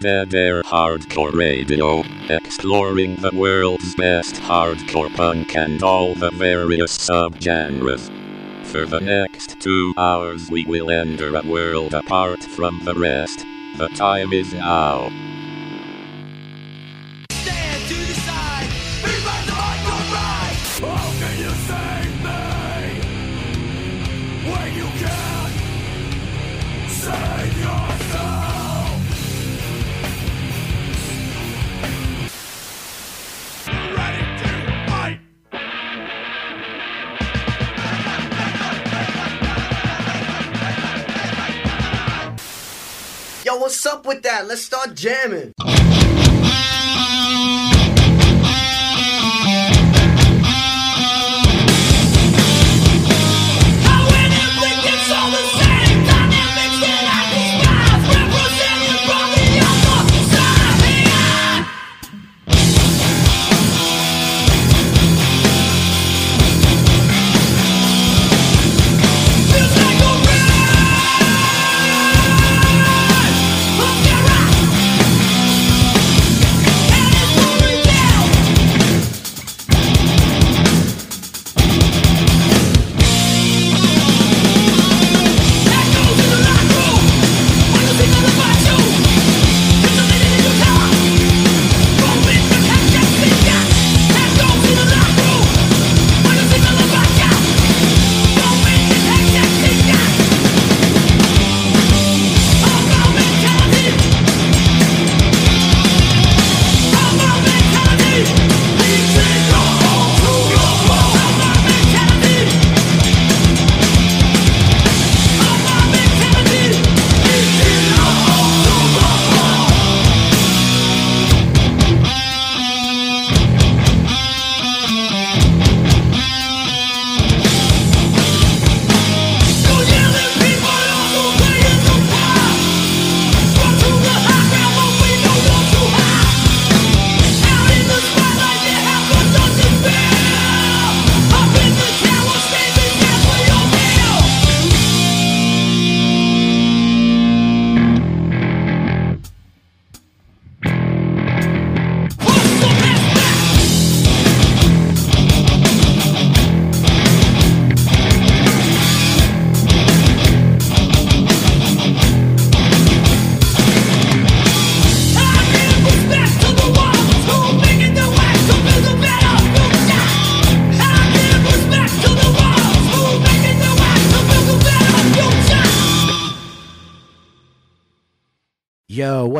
Dead Air Hardcore Radio, exploring the world's best hardcore punk and all the various subgenres. For the next two hours, we will enter a world apart from the rest. The time is now. Jamming.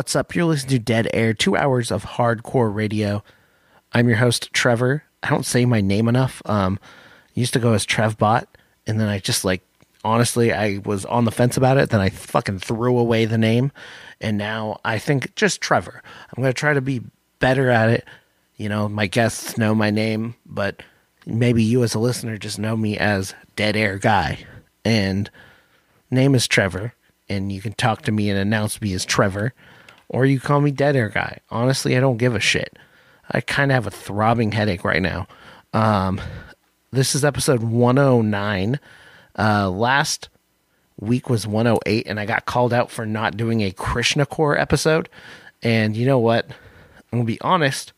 What's up? You're listening to Dead Air, two hours of hardcore radio. I'm your host, Trevor. I don't say my name enough. Um, I used to go as Trevbot, and then I just like, honestly, I was on the fence about it. Then I fucking threw away the name, and now I think just Trevor. I'm gonna try to be better at it. You know, my guests know my name, but maybe you as a listener just know me as Dead Air Guy, and name is Trevor, and you can talk to me and announce me as Trevor, or you call me Dead Air Guy. Honestly, I don't give a shit. I kind of have a throbbing headache right now. Um, this is episode 109. Uh, last week was 108, and I got called out for not doing a Krishna Core episode. And you know what? I'm gonna be honest.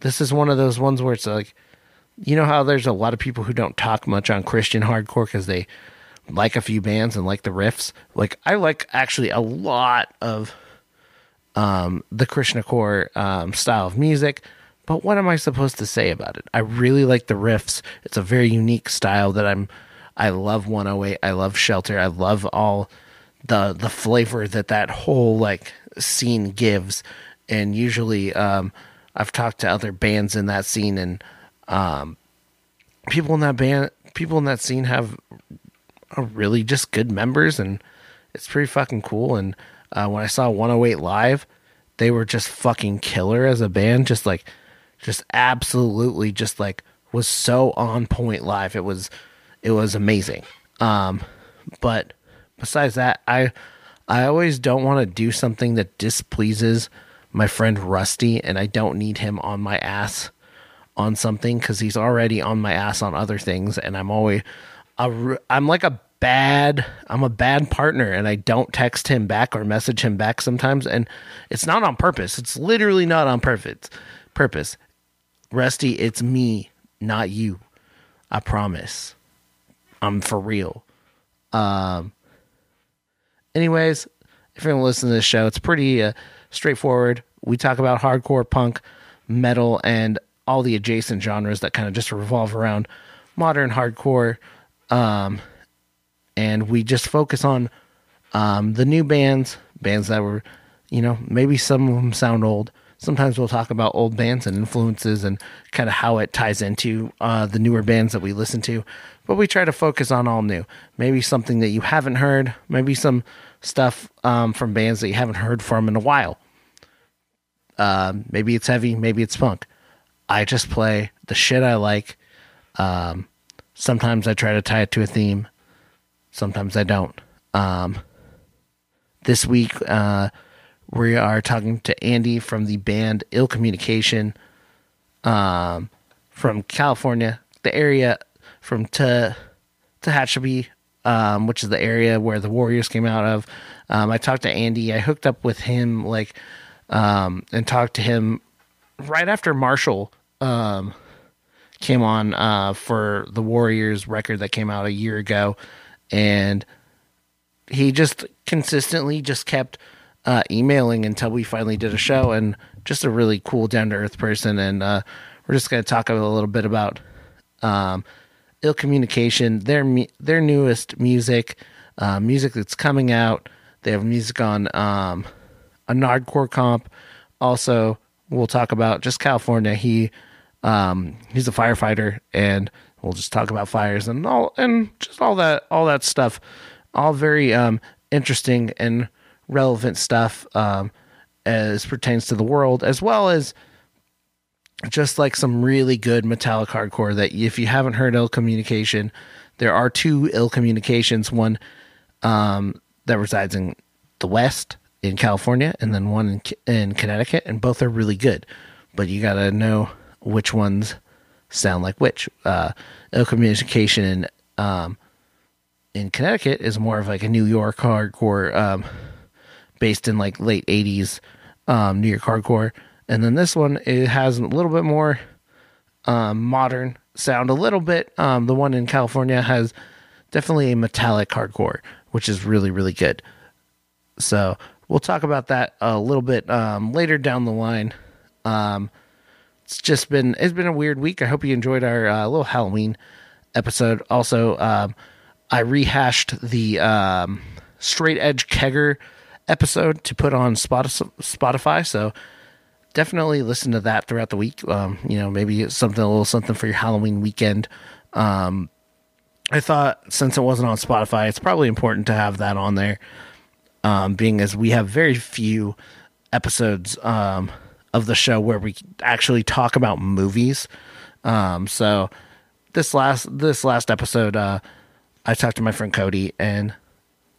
This is one of those ones where it's like, you know how there's a lot of people who don't talk much on Christian hardcore because they like a few bands and like the riffs. Like I like actually a lot of um, the Krishna core um, style of music. But what am I supposed to say about it? I really like the riffs. It's a very unique style that I'm. I love 108. I love Shelter. I love all the the flavor that that whole like scene gives. And usually, um, I've talked to other bands in that scene, and um, people in that band, people in that scene have really just good members, and it's pretty fucking cool. And uh, when I saw 108 live, they were just fucking killer as a band. Just like, just absolutely, just like was so on point live. It was, it was amazing. Um, but besides that, I, I always don't want to do something that displeases my friend Rusty, and I don't need him on my ass on something because he's already on my ass on other things, and I'm always, a, I'm like a bad I'm a bad partner and I don't text him back or message him back sometimes and it's not on purpose. It's literally not on purpose. Purpose. Rusty, it's me, not you. I promise. I'm for real. Um anyways, if you're listen to this show, it's pretty uh, straightforward. We talk about hardcore punk, metal and all the adjacent genres that kind of just revolve around modern hardcore um and we just focus on um, the new bands, bands that were, you know, maybe some of them sound old. Sometimes we'll talk about old bands and influences and kind of how it ties into uh, the newer bands that we listen to. But we try to focus on all new. Maybe something that you haven't heard, maybe some stuff um, from bands that you haven't heard from in a while. Uh, maybe it's heavy, maybe it's punk. I just play the shit I like. Um, sometimes I try to tie it to a theme. Sometimes I don't. Um, this week, uh, we are talking to Andy from the band Ill Communication um, from California, the area from Te- Tehachapi, um, which is the area where the Warriors came out of. Um, I talked to Andy. I hooked up with him like um, and talked to him right after Marshall um, came on uh, for the Warriors record that came out a year ago and he just consistently just kept uh, emailing until we finally did a show and just a really cool down to earth person. And uh, we're just going to talk a little bit about um, ill communication their their newest music uh, music that's coming out. They have music on um, a nardcore comp. Also we'll talk about just california. He um, he's a firefighter and we'll just talk about fires and all and just all that all that stuff. All very um, interesting and relevant stuff um, as pertains to the world as well as just like some really good metallic hardcore that if you haven't heard ill communication there are two ill communications one um, that resides in the west in california and then one in, in connecticut and both are really good. But you gotta know which ones sound like which. Uh, Communication in, um, in Connecticut is more of like a New York hardcore, um, based in like late 80s um, New York hardcore. And then this one, it has a little bit more um, modern sound, a little bit. Um, the one in California has definitely a metallic hardcore, which is really, really good. So we'll talk about that a little bit um, later down the line. Um, it's just been it's been a weird week. I hope you enjoyed our uh, little Halloween episode. Also, um, I rehashed the um, Straight Edge Kegger episode to put on Spotify. So definitely listen to that throughout the week. Um, you know, maybe something a little something for your Halloween weekend. Um, I thought since it wasn't on Spotify, it's probably important to have that on there. Um, being as we have very few episodes um, of the show where we actually talk about movies. Um, so this last this last episode, uh, I talked to my friend Cody, and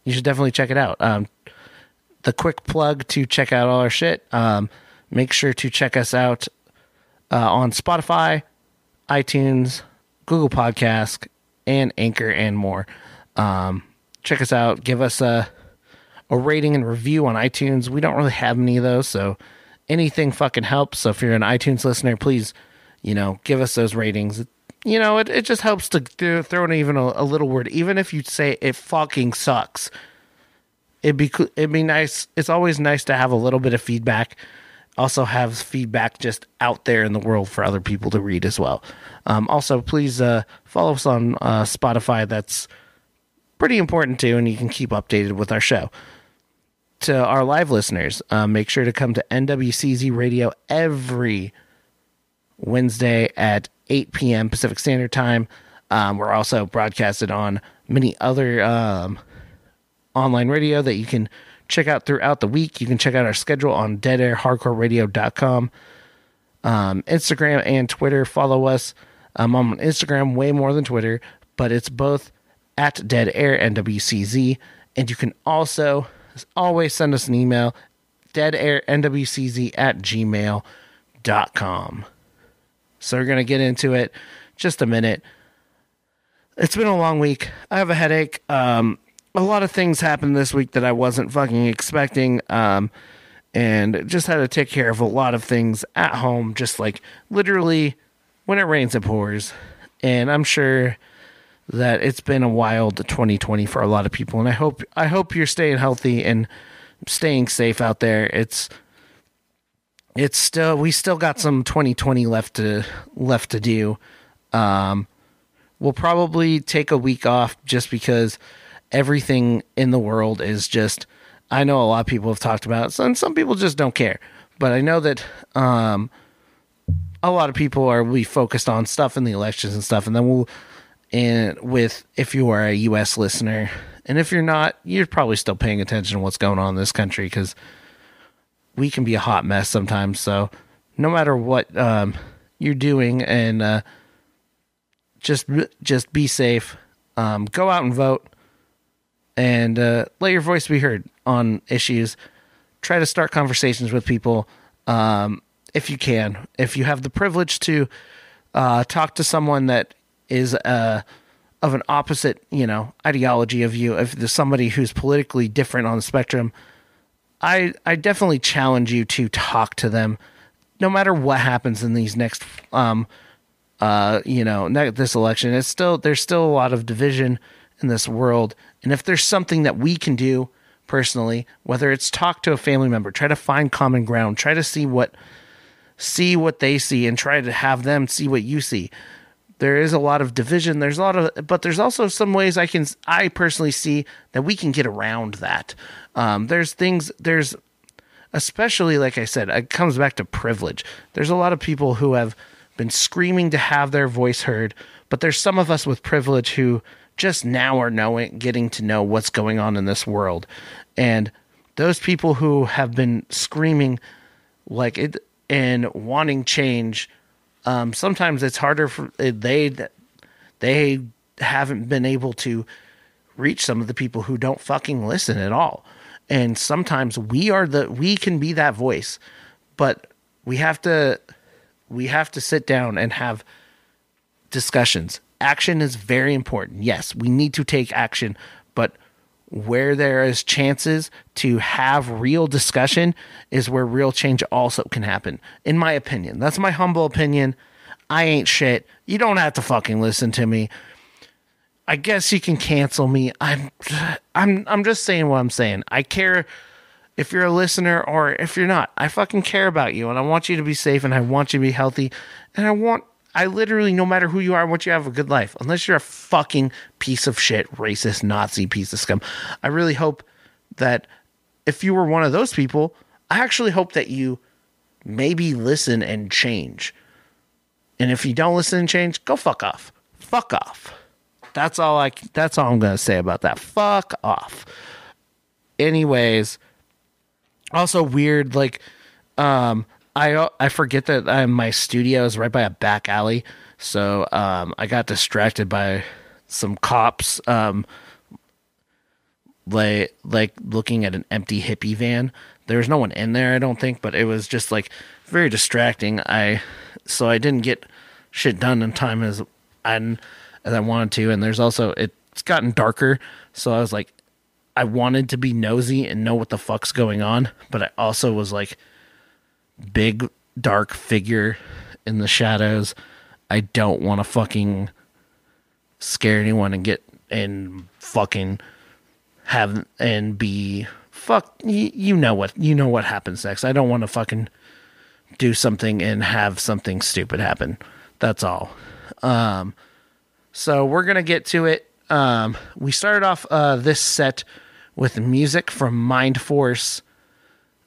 you should definitely check it out. Um, the quick plug to check out all our shit. Um, make sure to check us out uh, on Spotify, iTunes, Google Podcast, and Anchor, and more. Um, check us out. Give us a a rating and review on iTunes. We don't really have any of those, so anything fucking helps. So if you're an iTunes listener, please, you know, give us those ratings. You know, it, it just helps to do, throw in even a, a little word, even if you say it fucking sucks. It'd be it'd be nice. It's always nice to have a little bit of feedback. Also, have feedback just out there in the world for other people to read as well. Um, also, please uh, follow us on uh, Spotify. That's pretty important too, and you can keep updated with our show to our live listeners, um, make sure to come to NWCZ Radio every Wednesday at 8 p.m. Pacific Standard Time. Um, we're also broadcasted on many other um, online radio that you can check out throughout the week. You can check out our schedule on deadairhardcoreradio.com, um, Instagram, and Twitter. Follow us. Um, I'm on Instagram way more than Twitter, but it's both at Dead Air NWCZ. And you can also always send us an email deadairnwcz at gmail.com. So we're going to get into it just a minute. it's been a long week. I have a headache. Um, a lot of things happened this week that I wasn't fucking expecting. Um, and just had to take care of a lot of things at home, just like literally when it rains, it pours. And I'm sure that it's been a wild 2020 for a lot of people. And I hope, I hope you're staying healthy and staying safe out there. It's, it's still, we still got some 2020 left to, left to do. Um, we'll probably take a week off just because everything in the world is just I know a lot of people have talked about it, and some people just don't care. But I know that um, a lot of people are we focused on stuff in the elections and stuff, and then we'll and with if you are a U.S. listener, and if you're not, you're probably still paying attention to what's going on in this country because we can be a hot mess sometimes. So no matter what um, you're doing, and uh, just just be safe, um, go out and vote and uh, let your voice be heard on issues. Try to start conversations with people um, if you can. If you have the privilege to uh, talk to someone that is uh, of an opposite, you know, ideology of you, if there's somebody who's politically different on the spectrum, I I definitely challenge you to talk to them, no matter what happens in these next, um, uh, you know, this election. It's still there's still a lot of division in this world and if there's something that we can do personally, whether it's talk to a family member, try to find common ground, try to see what see what they see and try to have them see what you see. There is a lot of division. There's a lot of, but there's also some ways I can, I personally see that we can get around that. Um, there's things, there's, especially like I said, it comes back to privilege. There's a lot of people who have been screaming to have their voice heard, but there's some of us with privilege who just now are knowing, getting to know what's going on in this world. And those people who have been screaming like it and wanting change, um, sometimes it's harder for they they haven't been able to reach some of the people who don't fucking listen at all. And sometimes we are the we can be that voice, but we have to we have to sit down and have discussions action is very important. Yes, we need to take action, but where there is chances to have real discussion is where real change also can happen. In my opinion, that's my humble opinion. I ain't shit. You don't have to fucking listen to me. I guess you can cancel me. I'm I'm I'm just saying what I'm saying. I care if you're a listener or if you're not. I fucking care about you and I want you to be safe and I want you to be healthy and I want I literally, no matter who you are, what you have a good life, unless you're a fucking piece of shit, racist, Nazi piece of scum. I really hope that if you were one of those people, I actually hope that you maybe listen and change. And if you don't listen and change, go fuck off. Fuck off. That's all I that's all I'm to say about that. Fuck off. Anyways, also weird like um I I forget that uh, my studio is right by a back alley, so um, I got distracted by some cops, um, like like looking at an empty hippie van. There was no one in there, I don't think, but it was just like very distracting. I so I didn't get shit done in time as I as I wanted to, and there's also it's gotten darker, so I was like, I wanted to be nosy and know what the fuck's going on, but I also was like big dark figure in the shadows. I don't want to fucking scare anyone and get and fucking have and be fuck you, you know what you know what happens next. I don't want to fucking do something and have something stupid happen. That's all. Um so we're to get to it. Um we started off uh this set with music from Mind Force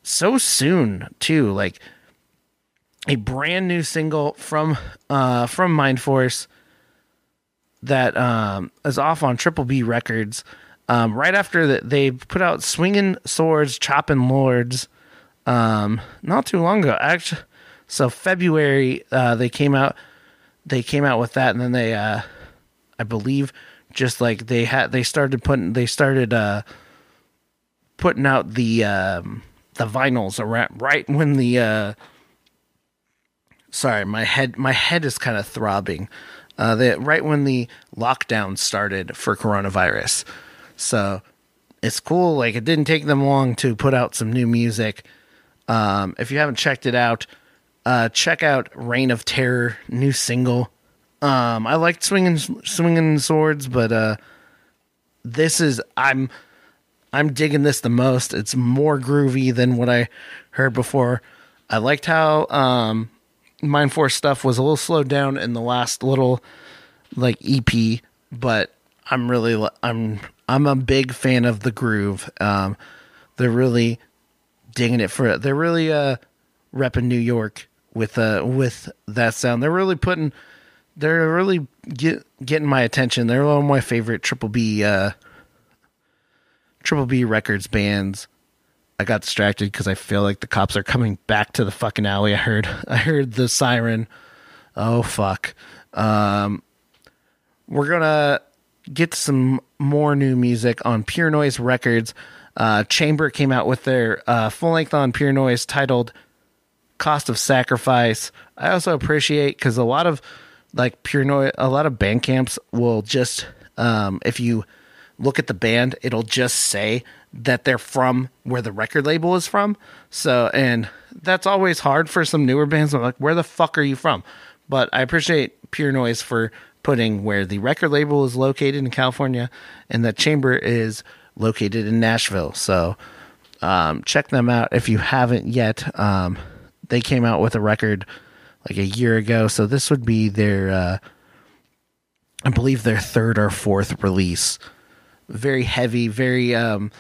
so soon too. Like a brand new single from uh from Mind Force that um is off on Triple B Records. Um, right after that, they put out "Swinging Swords, Chopping Lords." Um, not too long ago, actually. So February, uh, they came out. They came out with that, and then they, uh, I believe, just like they had, they started putting, they started uh, putting out the um, the vinyls around right when the uh sorry my head my head is kind of throbbing uh, the, right when the lockdown started for coronavirus. So it's cool. Like it didn't take them long to put out some new music. Um, if you haven't checked it out, uh, check out "Reign of Terror" new single. Um, I liked swinging swinging swords, but uh, this is I'm I'm digging this the most. It's more groovy than what I heard before. I liked how um, Mind Force stuff was a little slowed down in the last little like EP, but I'm really I'm I'm a big fan of the groove. Um, they're really digging it for it. They're really uh repping New York with uh with that sound. They're really putting they're really get, getting my attention. They're one of my favorite Triple B uh Triple B Records bands. I got distracted because I feel like the cops are coming back to the fucking alley. I heard I heard the siren. Oh fuck. Um we're gonna get some more new music on Pure Noise Records. Uh, Chamber came out with their uh, full length on Pure Noise titled "Cost of Sacrifice." I also appreciate because a lot of like Pure Noise, a lot of band camps will just um, if you look at the band, it'll just say that they're from where the record label is from. So, and that's always hard for some newer bands. I'm like, where the fuck are you from? But I appreciate Pure Noise for putting where the record label is located in California and the chamber is located in Nashville. So um, check them out if you haven't yet. Um, they came out with a record like a year ago, so this would be their, uh, I believe, their third or fourth release. Very heavy, very um,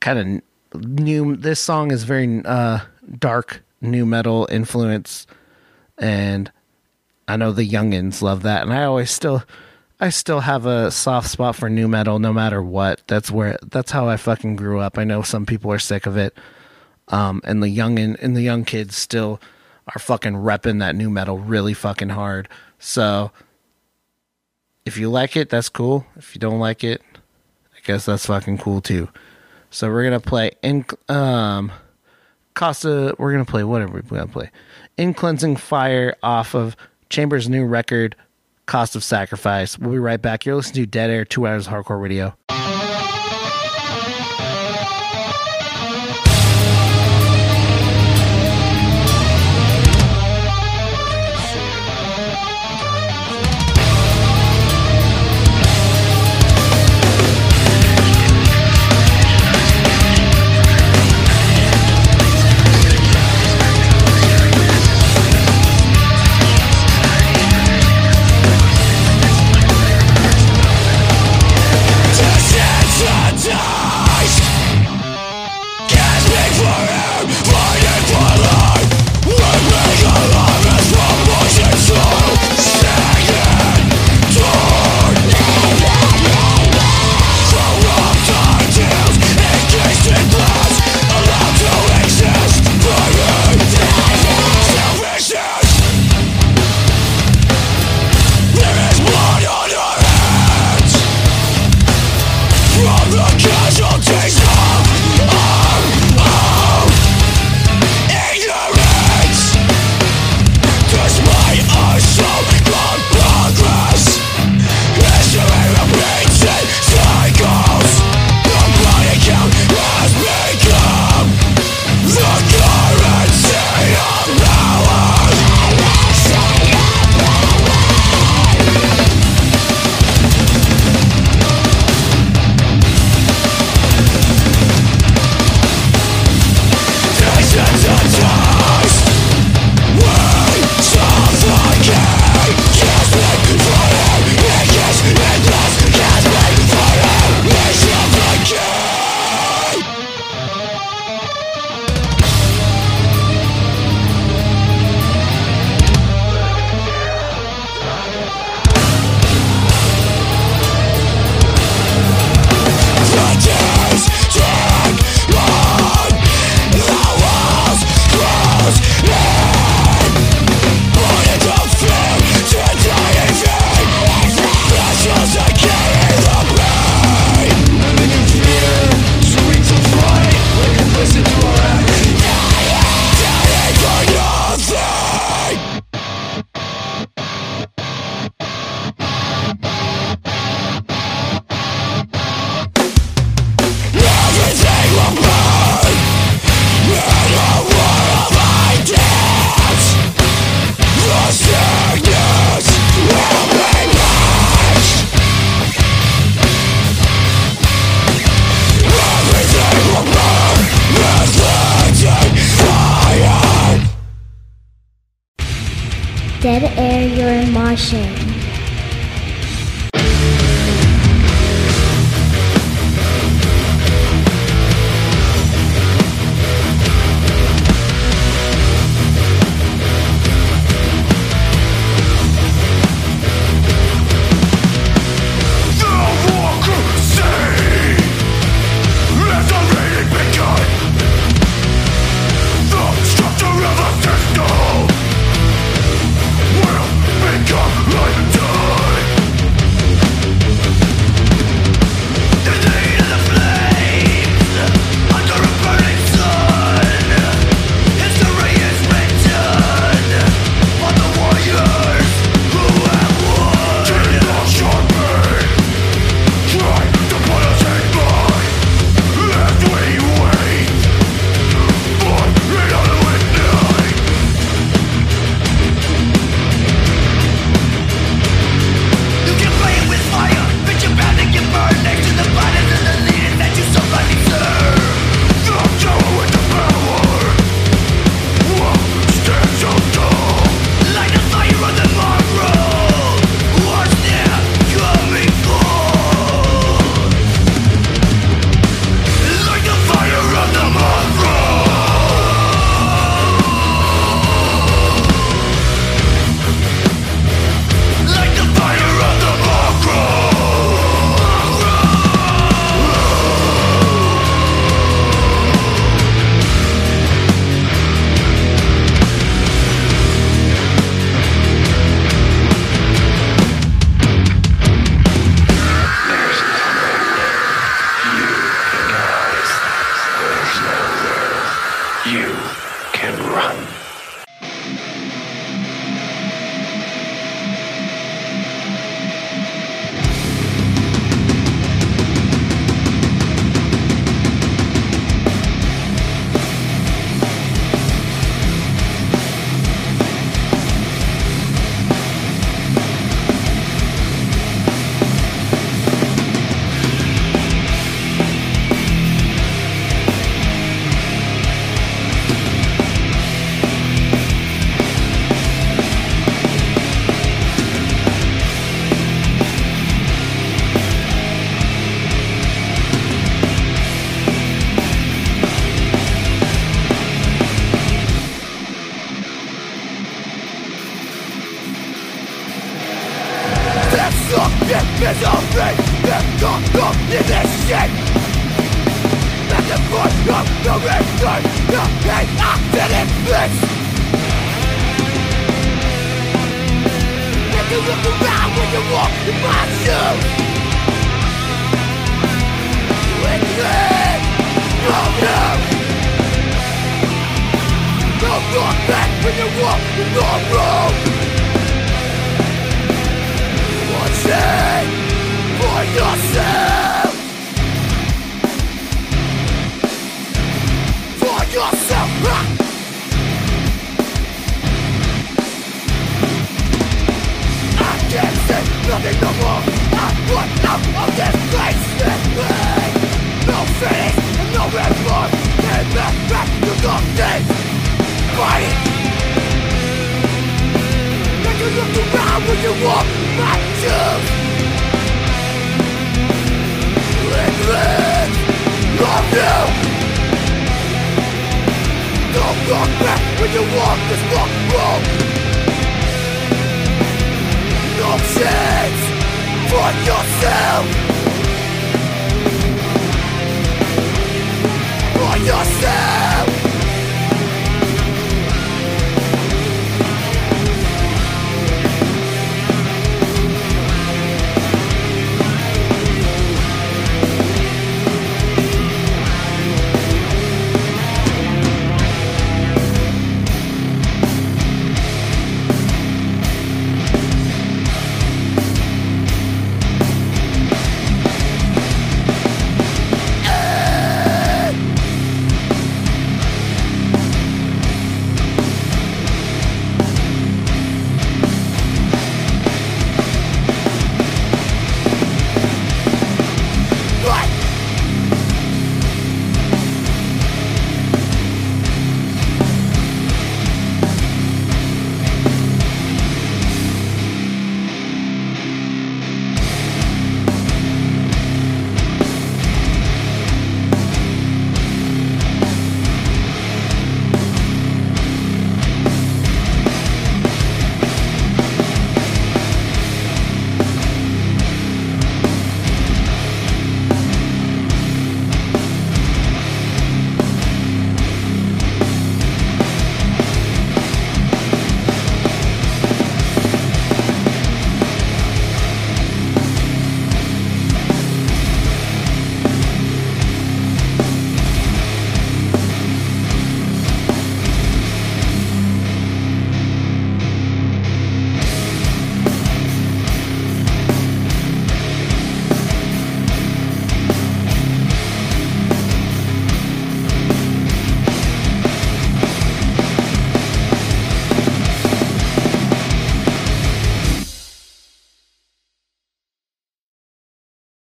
kind of new. This song is very uh, dark, nu metal influence, and I know the youngins love that, and I always still, I still have a soft spot for nu metal, no matter what. That's where that's how I fucking grew up. I know some people are sick of it, um, and the youngin and the young kids still are fucking repping that nu metal really fucking hard. So, if you like it, that's cool. If you don't like it, Guess that's fucking cool too. So we're gonna play in um Costa. We're gonna play whatever we're gonna play. In cleansing fire off of Chambers' new record, Cost of Sacrifice. We'll be right back. You're listening to Dead Air, two hours hardcore radio.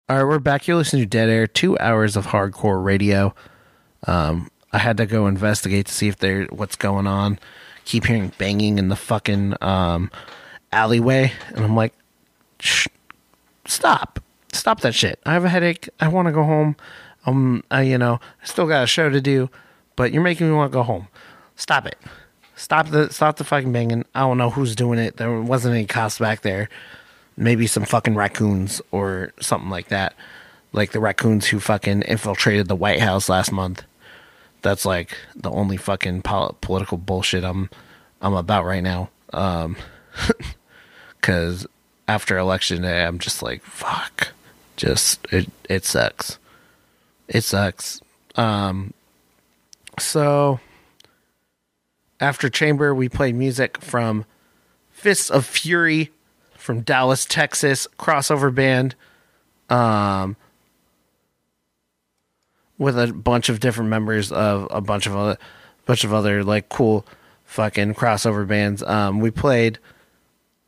All right, we're back. You're listening to Dead Air, two hours of hardcore radio. Um, I had to go investigate to see if there what's going on. Keep hearing banging in the fucking um, alleyway, and I'm like, stop, stop that shit. I have a headache. I want to go home. Um, I, you know, I still got a show to do, but you're making me want to go home. Stop it. Stop the stop the fucking banging. I don't know who's doing it. There wasn't any cops back there maybe some fucking raccoons or something like that. Like the raccoons who fucking infiltrated the White House last month. That's like the only fucking pol- political bullshit I'm I'm about right now. Um cuz after election day I'm just like fuck. Just it it sucks. It sucks. Um so after chamber we played music from Fists of Fury from Dallas, Texas, crossover band, um, with a bunch of different members of a bunch of other, bunch of other like cool, fucking crossover bands. Um, we played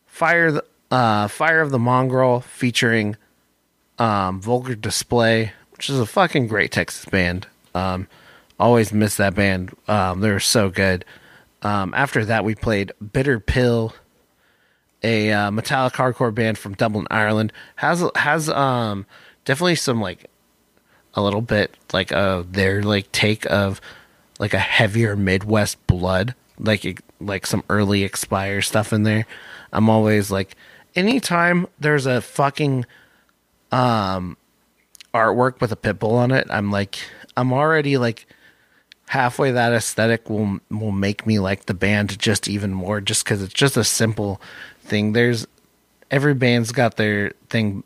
Fire, the, uh, Fire of the Mongrel featuring, um, Vulgar Display, which is a fucking great Texas band. Um, always miss that band. Um, they're so good. Um, after that, we played Bitter Pill a uh, metallic hardcore band from Dublin, Ireland. Has has um definitely some like a little bit like uh their like take of like a heavier Midwest blood, like like some early expire stuff in there. I'm always like anytime there's a fucking um artwork with a pit bull on it, I'm like I'm already like halfway that aesthetic will will make me like the band just even more just cuz it's just a simple thing. There's every band's got their thing.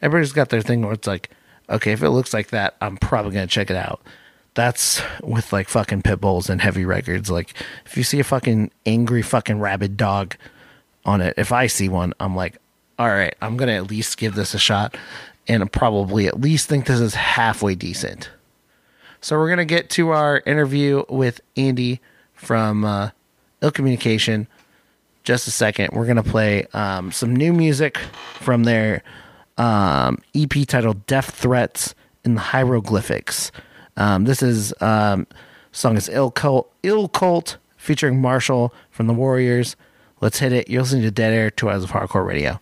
Everybody's got their thing where it's like, okay, if it looks like that, I'm probably gonna check it out. That's with like fucking pit bulls and heavy records. Like if you see a fucking angry fucking rabid dog on it, if I see one, I'm like, all right, I'm gonna at least give this a shot, and probably at least think this is halfway decent. So we're gonna get to our interview with Andy from uh, Ill Communication just a second. We're gonna play um, some new music from their um, EP titled "Death Threats in the Hieroglyphics." Um, this is um, song is "Ill Cult," "Ill Cult" featuring Marshall from the Warriors. Let's hit it. You're listening to Dead Air, two hours of hardcore radio.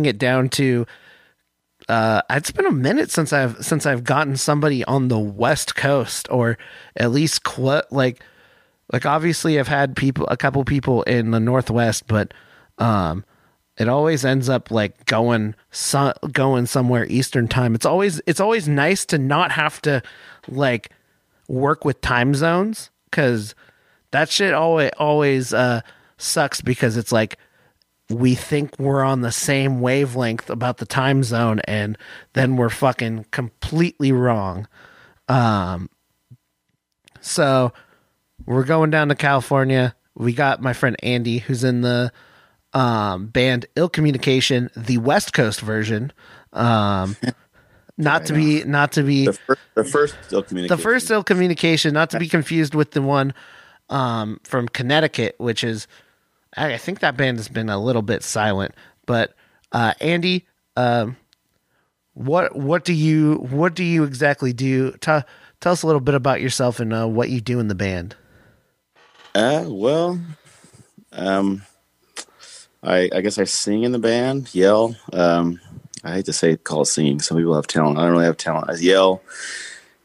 Right, it down to. Uh, it's been a minute since I've since I've gotten somebody on the West Coast, or at least like, like obviously I've had people, a couple people in the Northwest, but um, it always ends up like going so, going somewhere Eastern time. It's always it's always nice to not have to like work with time zones because that shit always always uh, sucks because it's like we think we're on the same wavelength about the time zone and then we're fucking completely wrong. Um, so we're going down to California. We got my friend Andy who's in the um, band Ill Communication, the West Coast version. Um, not to be not to be The, fir- the first ill communication. the first ill communication, not to be confused with the one um, from Connecticut, which is I think that band has been a little bit silent. But uh, Andy, um, what what do you what do you exactly do? Tell us a little bit about yourself and uh, what you do in the band. Uh, well, um, I I guess I sing in the band, yell. Um, I hate to say it, call singing. Some people have talent. I don't really have talent. I yell,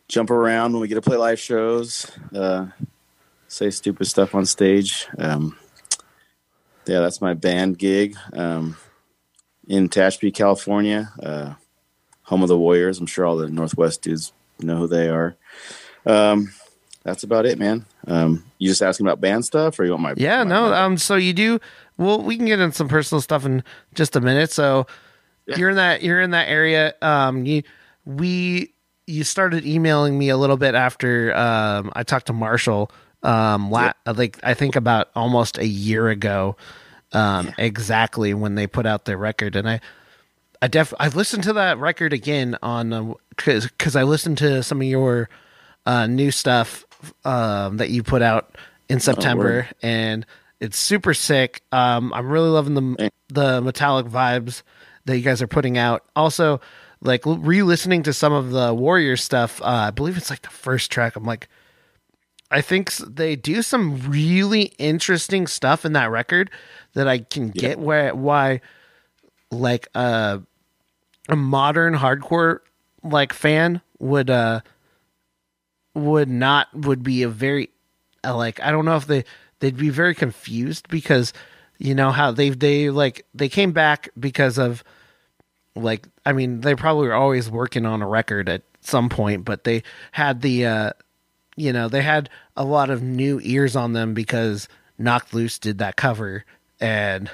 jump around when we get to play live shows. Uh, say stupid stuff on stage. Um, yeah, that's my band gig. Um, in Tehachapi, California, uh, home of the Warriors. I'm sure all the Northwest dudes know who they are. Um, that's about it, man. Um, you just asking about band stuff, or you want my? Yeah, my- no. Um, so you do. Well, we can get into some personal stuff in just a minute. So you're in that you're in that area. Um, you we you started emailing me a little bit after um I talked to Marshall. Um, la- like I think about almost a year ago. Um, exactly when they put out their record, and I. I def I've listened to that record again on because because I listened to some of your uh, new stuff um, that you put out in September, and it's super sick. Um, I'm really loving the the metallic vibes that you guys are putting out. Also, like re-listening to some of the Warriors stuff. Uh, I believe it's like the first track. I'm like, I think they do some really interesting stuff in that record that I can get where why like a a modern hardcore like fan would uh would not would be a very uh, like I don't know if they they'd be very confused because you know how they they like they came back because of like I mean they probably were always working on a record at some point but they had the uh you know they had a lot of new ears on them because Knocked Loose did that cover and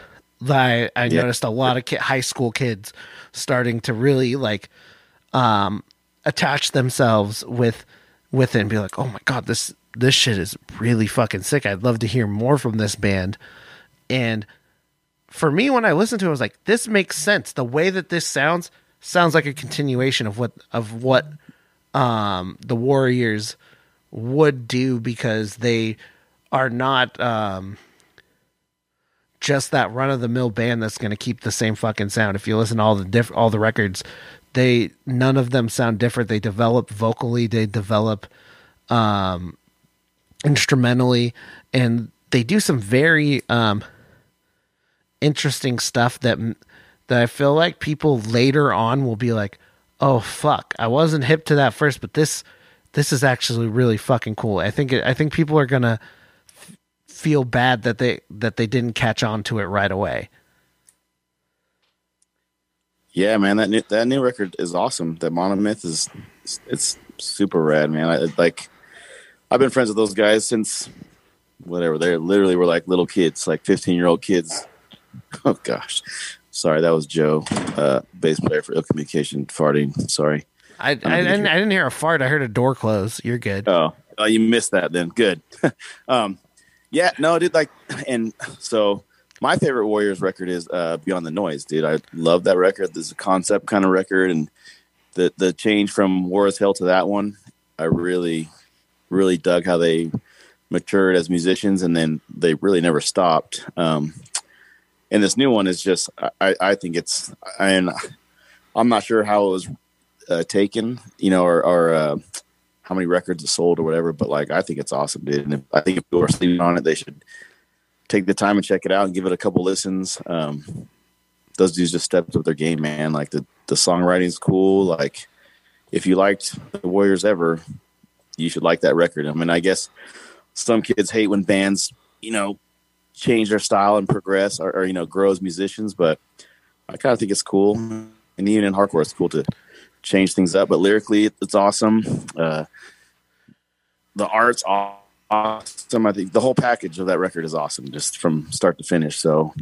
I I Yeah. noticed a lot of ki- high school kids starting to really like um attach themselves with with it and be like, "Oh my god, this this shit is really fucking sick. I'd love to hear more from this band." And for me when I listened to it, I was like, "This makes sense. The way that this sounds sounds like a continuation of what of what um the Warriors would do because they are not um just that run of the mill band that's going to keep the same fucking sound. If you listen to all the diff- all the records, they none of them sound different. They develop vocally, they develop um instrumentally and they do some very um interesting stuff that that I feel like people later on will be like, "Oh fuck, I wasn't hip to that first, but this this is actually really fucking cool." I think it, I think people are going to feel bad that they that they didn't catch on to it right away. Yeah, man, that new that new record is awesome. That Monomyth is it's super rad, man. I like I've been friends with those guys since whatever. They literally were like little kids, like fifteen year old kids. Oh gosh, sorry, that was Joe, uh, bass player for Ill Communication, farting. Sorry. I I, didn't, I didn't hear a fart. I heard a door close. You're good. Oh, oh, you missed that then. Good. um, yeah, no, dude. Like, and so my favorite Warriors record is uh, Beyond the Noise, dude. I love that record. This is a concept kind of record, and the the change from War is Hell to that one, I really, really dug how they matured as musicians, and then they really never stopped. Um, and this new one is just, I, I think it's, and I'm not sure how it was uh, taken, you know, or, or uh, how many records are sold or whatever. But like, I think it's awesome, dude. And if, I think if people are sleeping on it, they should take the time and check it out and give it a couple listens. Um, those dudes just stepped up their game, man. Like the the songwriting's cool. Like if you liked the Warriors ever, you should like that record. I mean, I guess some kids hate when bands, you know, change their style and progress or, or you know grow as musicians. But I kind of think it's cool, and even in hardcore, it's cool to change things up. But lyrically, it's awesome. Uh, the art's awesome. I think the whole package of that record is awesome, just from start to finish. So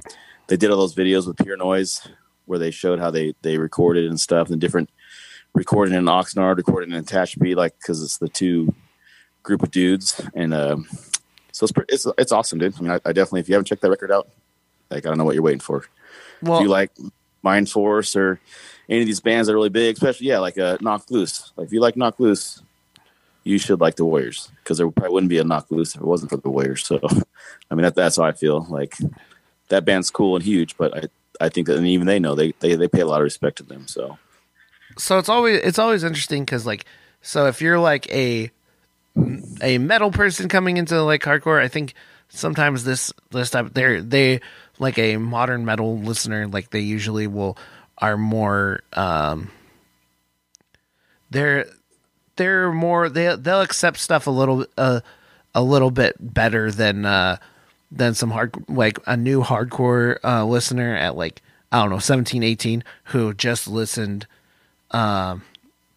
they did all those videos with Pure Noise where they showed how they they recorded and stuff, and different recording in Oxnard, recording in Tehachapi, like because it's the two group of dudes, and uh, so it's, it's it's awesome, dude. I mean, I, I definitely if you haven't checked that record out, like I don't know what you're waiting for. Well, if you like Mindforce or any of these bands that are really big, especially yeah, like uh, Knocked Loose. Like if you like Knocked Loose, you should like the Warriors because there probably wouldn't be a Knocked Loose if it wasn't for the Warriors. So, I mean that that's how I feel. Like that band's cool and huge, but I I think that and even they know they they they pay a lot of respect to them. So so it's always it's always interesting because like so if you're like a a metal person coming into like hardcore, I think sometimes this this type they're they like a modern metal listener like they usually will are more um they're they're more they they'll accept stuff a little uh a little bit better than uh than some hard like a new hardcore uh listener at like I don't know 17 18 who just listened um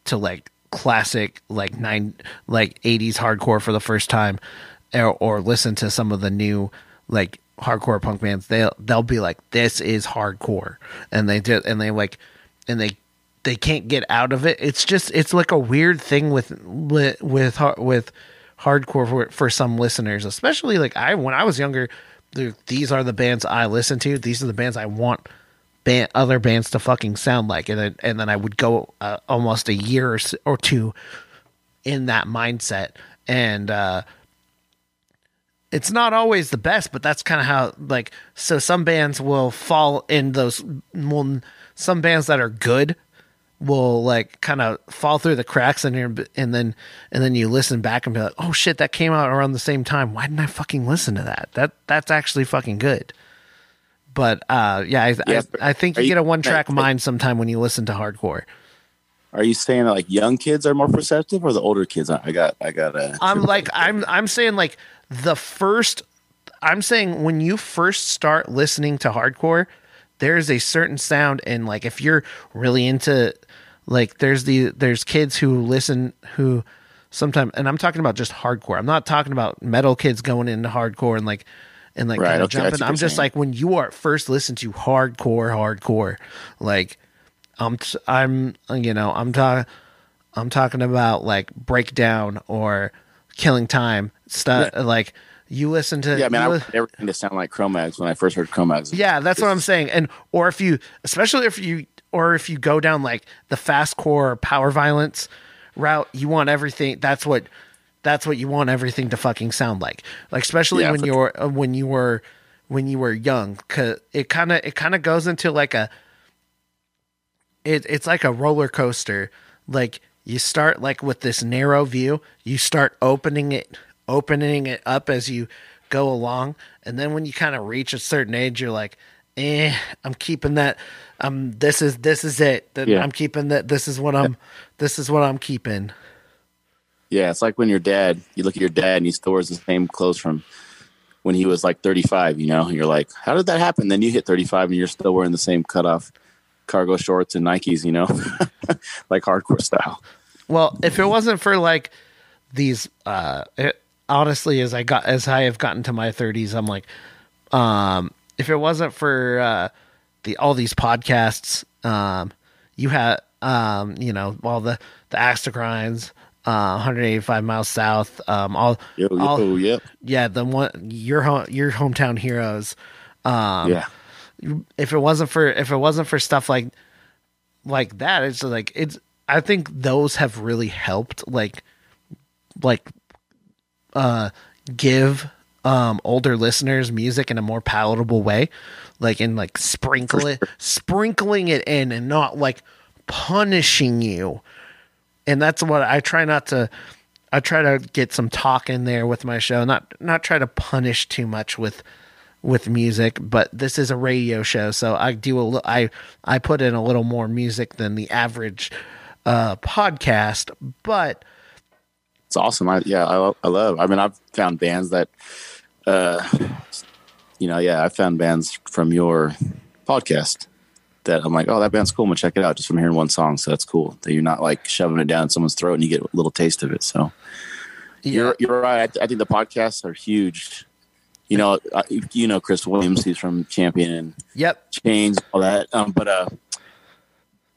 to like classic like nine like 80s hardcore for the first time or, or listen to some of the new like hardcore punk bands they'll they'll be like this is hardcore. And they do, and they like and they they can't get out of it. It's just it's like a weird thing with with with, hardcore for, for some listeners especially like i when i was younger the, these are the bands i listen to. These are the bands i want band, other bands to fucking sound like, and then and then I would go uh, almost a year or, or two in that mindset, and uh, it's not always the best, but that's kind of how like so some bands will fall in those will some bands that are good will like kind of fall through the cracks in here and then and then you listen back and be like oh shit that came out around the same time. Why didn't i fucking listen to that? That that's actually fucking good. But uh yeah i Yeah, I, I think you you- get a one track are- mind sometime when you listen to hardcore are you saying that like young kids are more perceptive or the older kids? I got I got a. I'm like I'm I'm saying like the first I'm saying when you first start listening to hardcore, there's a certain sound and like if you're really into like there's the there's kids who listen who sometimes and I'm talking about just hardcore. I'm not talking about metal kids going into hardcore and like and like Right, kind of okay, jumping. I'm just saying. like when you are first listen to hardcore, hardcore, like I'm t- I'm you know I'm talking I'm talking about like breakdown or killing time stuff. Like you listen to yeah, man, I li- everything to sound like Cro-Mags when I first heard Cro-Mags. yeah, that's what I'm saying. And or if you, especially if you, or if you go down like the fast core power violence route, you want everything. That's what, that's what you want everything to fucking sound like. Like especially Yeah, when for you're uh, when you were when you were young, cause it kind of it kind of goes into like a. It, it's like a roller coaster. Like you start like with this narrow view, you start opening it, opening it up as you go along, and then when you kind of reach a certain age, you're like, eh, I'm keeping that. Um, this is this is it. That Yeah. I'm keeping that. This is what I'm. This is what I'm keeping. Yeah, it's like when your dad, you look at your dad and he still wears the same clothes from when he was like 35, you know, and you're like, how did that happen? Then you hit 35 and you're still wearing the same cutoff cargo shorts and Nikes, you know, like hardcore style. Well, if it wasn't for like these, uh, it, honestly, as I got as I have gotten to my 30s, I'm like, um, if it wasn't for uh, the all these podcasts, um, you had, um, you know, all the the grinds, uh, 185 miles south, um, all, Yo, yo, all yep. yeah, the one your home your hometown heroes. Um, yeah. If it wasn't for if it wasn't for stuff like like that it's like it's i think those have really helped like like uh give um older listeners music in a more palatable way like in like sprinkle it sprinkling it in and not like punishing you. And that's what i try not to i try to get some talk in there with my show not not try to punish too much with with music, but this is a radio show, so I do a I I put in a little more music than the average uh, podcast. But It's awesome. I, yeah, I, I love, I mean, I've found bands that, uh, you know, yeah, I found bands from your podcast that I'm like, oh, that band's cool. I'm gonna check it out just from hearing one song. So that's cool that you're not like shoving it down someone's throat and you get a little taste of it. So you're you're right. I, th- I think the podcasts are huge. You know, uh, you know Chris Williams. He's from Champion and Yep. Chains, all that. Um, but uh,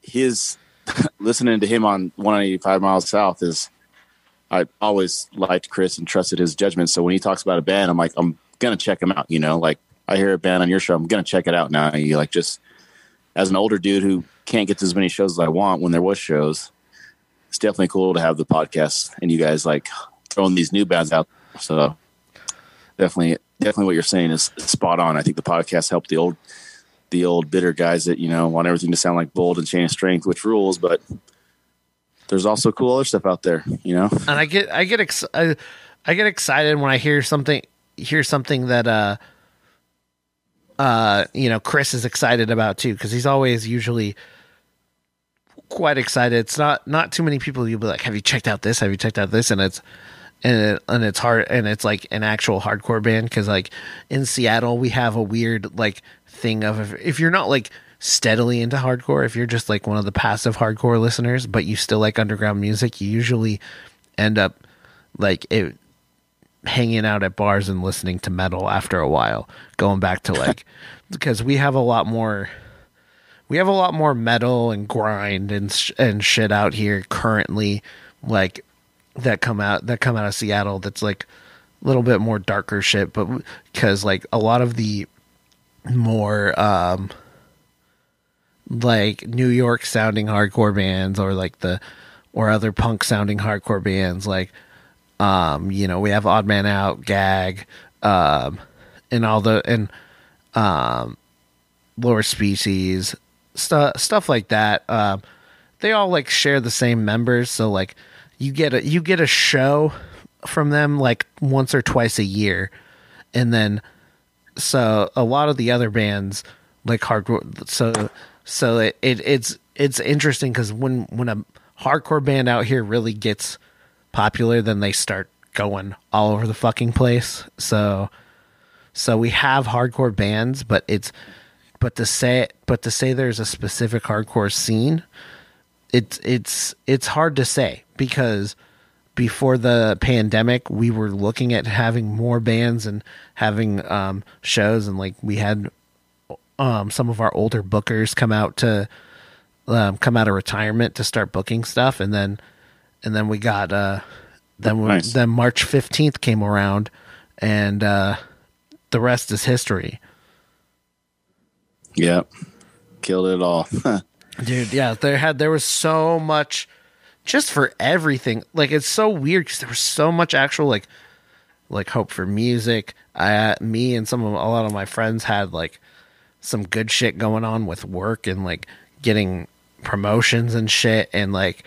his listening to him on 185 miles south is. I always liked Chris and trusted his judgment. So when he talks about a band, I'm like, I'm gonna check him out. You know, like I hear a band on your show, I'm gonna check it out now. You like just as an older dude who can't get to as many shows as I want when there was shows. It's definitely cool to have the podcast and you guys like throwing these new bands out. So definitely, definitely what you're saying is spot on. I think the podcast helped the old, the old bitter guys that you know want everything to sound like bold and chain of strength, which rules. But there's also cool other stuff out there. You know, and I get I get ex- I, I get excited when I hear something hear something that uh uh you know Chris is excited about too because he's always usually quite excited. It's not not too many people you'll be like, have you checked out this? Have you checked out this? And it's and it, and it's hard and it's like an actual hardcore band because like in Seattle we have a weird like thing of if, if you're not like steadily into hardcore if you're just like one of the passive hardcore listeners but you still like underground music you usually end up like it hanging out at bars and listening to metal after a while going back to like because we have a lot more we have a lot more metal and grind and sh- and shit out here currently like that come out that come out of Seattle that's like a little bit more darker shit but because like a lot of the more um like New York sounding hardcore bands or like the or other punk sounding hardcore bands like um you know we have Odd Man Out Gag um and all the and um lower species stuff stuff like that um they all like share the same members so like you get a you get a show from them like once or twice a year. And then so a lot of the other bands like hardcore so so it, it it's it's interesting because when when a hardcore band out here really gets popular then they start going all over the fucking place. So so we have hardcore bands but it's but to say but to say there's a specific hardcore scene it's it's it's hard to say because before the pandemic we were looking at having more bands and having um shows and like we had um some of our older bookers come out to um come out of retirement to start booking stuff and then and then we got uh then we, Nice. then March 15th came around and uh the rest is history Yep, killed it all. dude yeah there had there was so much just for everything. Like it's so weird because there was so much actual like like hope for music. I me and some of a lot of my friends had like some good shit going on with work and like getting promotions and shit. And like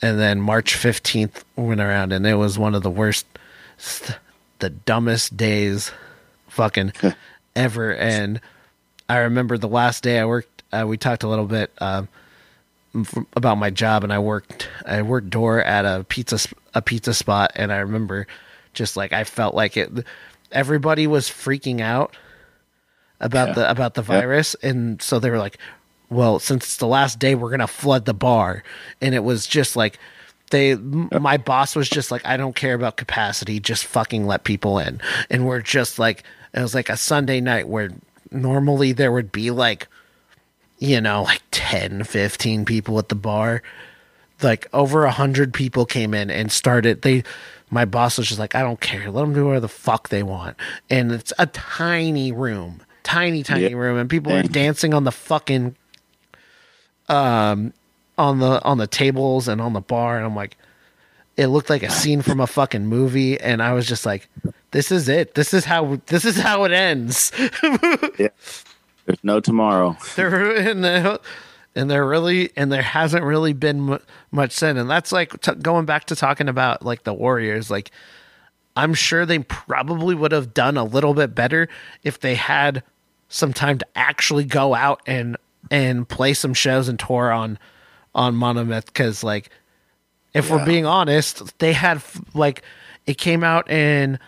and then march 15th went around and it was one of the worst the dumbest days fucking ever. And I remember the last day I worked. Uh, we talked a little bit um, f- about my job, and I worked. I worked door at a pizza a pizza spot, and I remember just like I felt like it. Everybody was freaking out about Yeah. the about the virus, and so they were like, "Well, since it's the last day, we're gonna flood the bar," and it was just like. They, my boss was just like, I don't care about capacity, just fucking let people in. And we're just like, it was like a Sunday night where normally there would be like you know like 10 15 people at the bar. Like over a hundred people came in and started they my boss was just like i don't care. Let them do whatever the fuck they want. And it's a tiny room tiny tiny Yeah. room and people are dancing on the fucking um on the on the tables and on the bar and i'm like it looked like a scene from a fucking movie and i was just like this is it. This is how this is how it ends There's no tomorrow. there and, uh, and there really and there hasn't really been much sin and that's like t- going back to talking about like the warriors like i'm sure they probably would have done a little bit better if they had some time to actually go out and and play some shows and tour on on monomyth. Because like if we're being honest they had f- like it came out in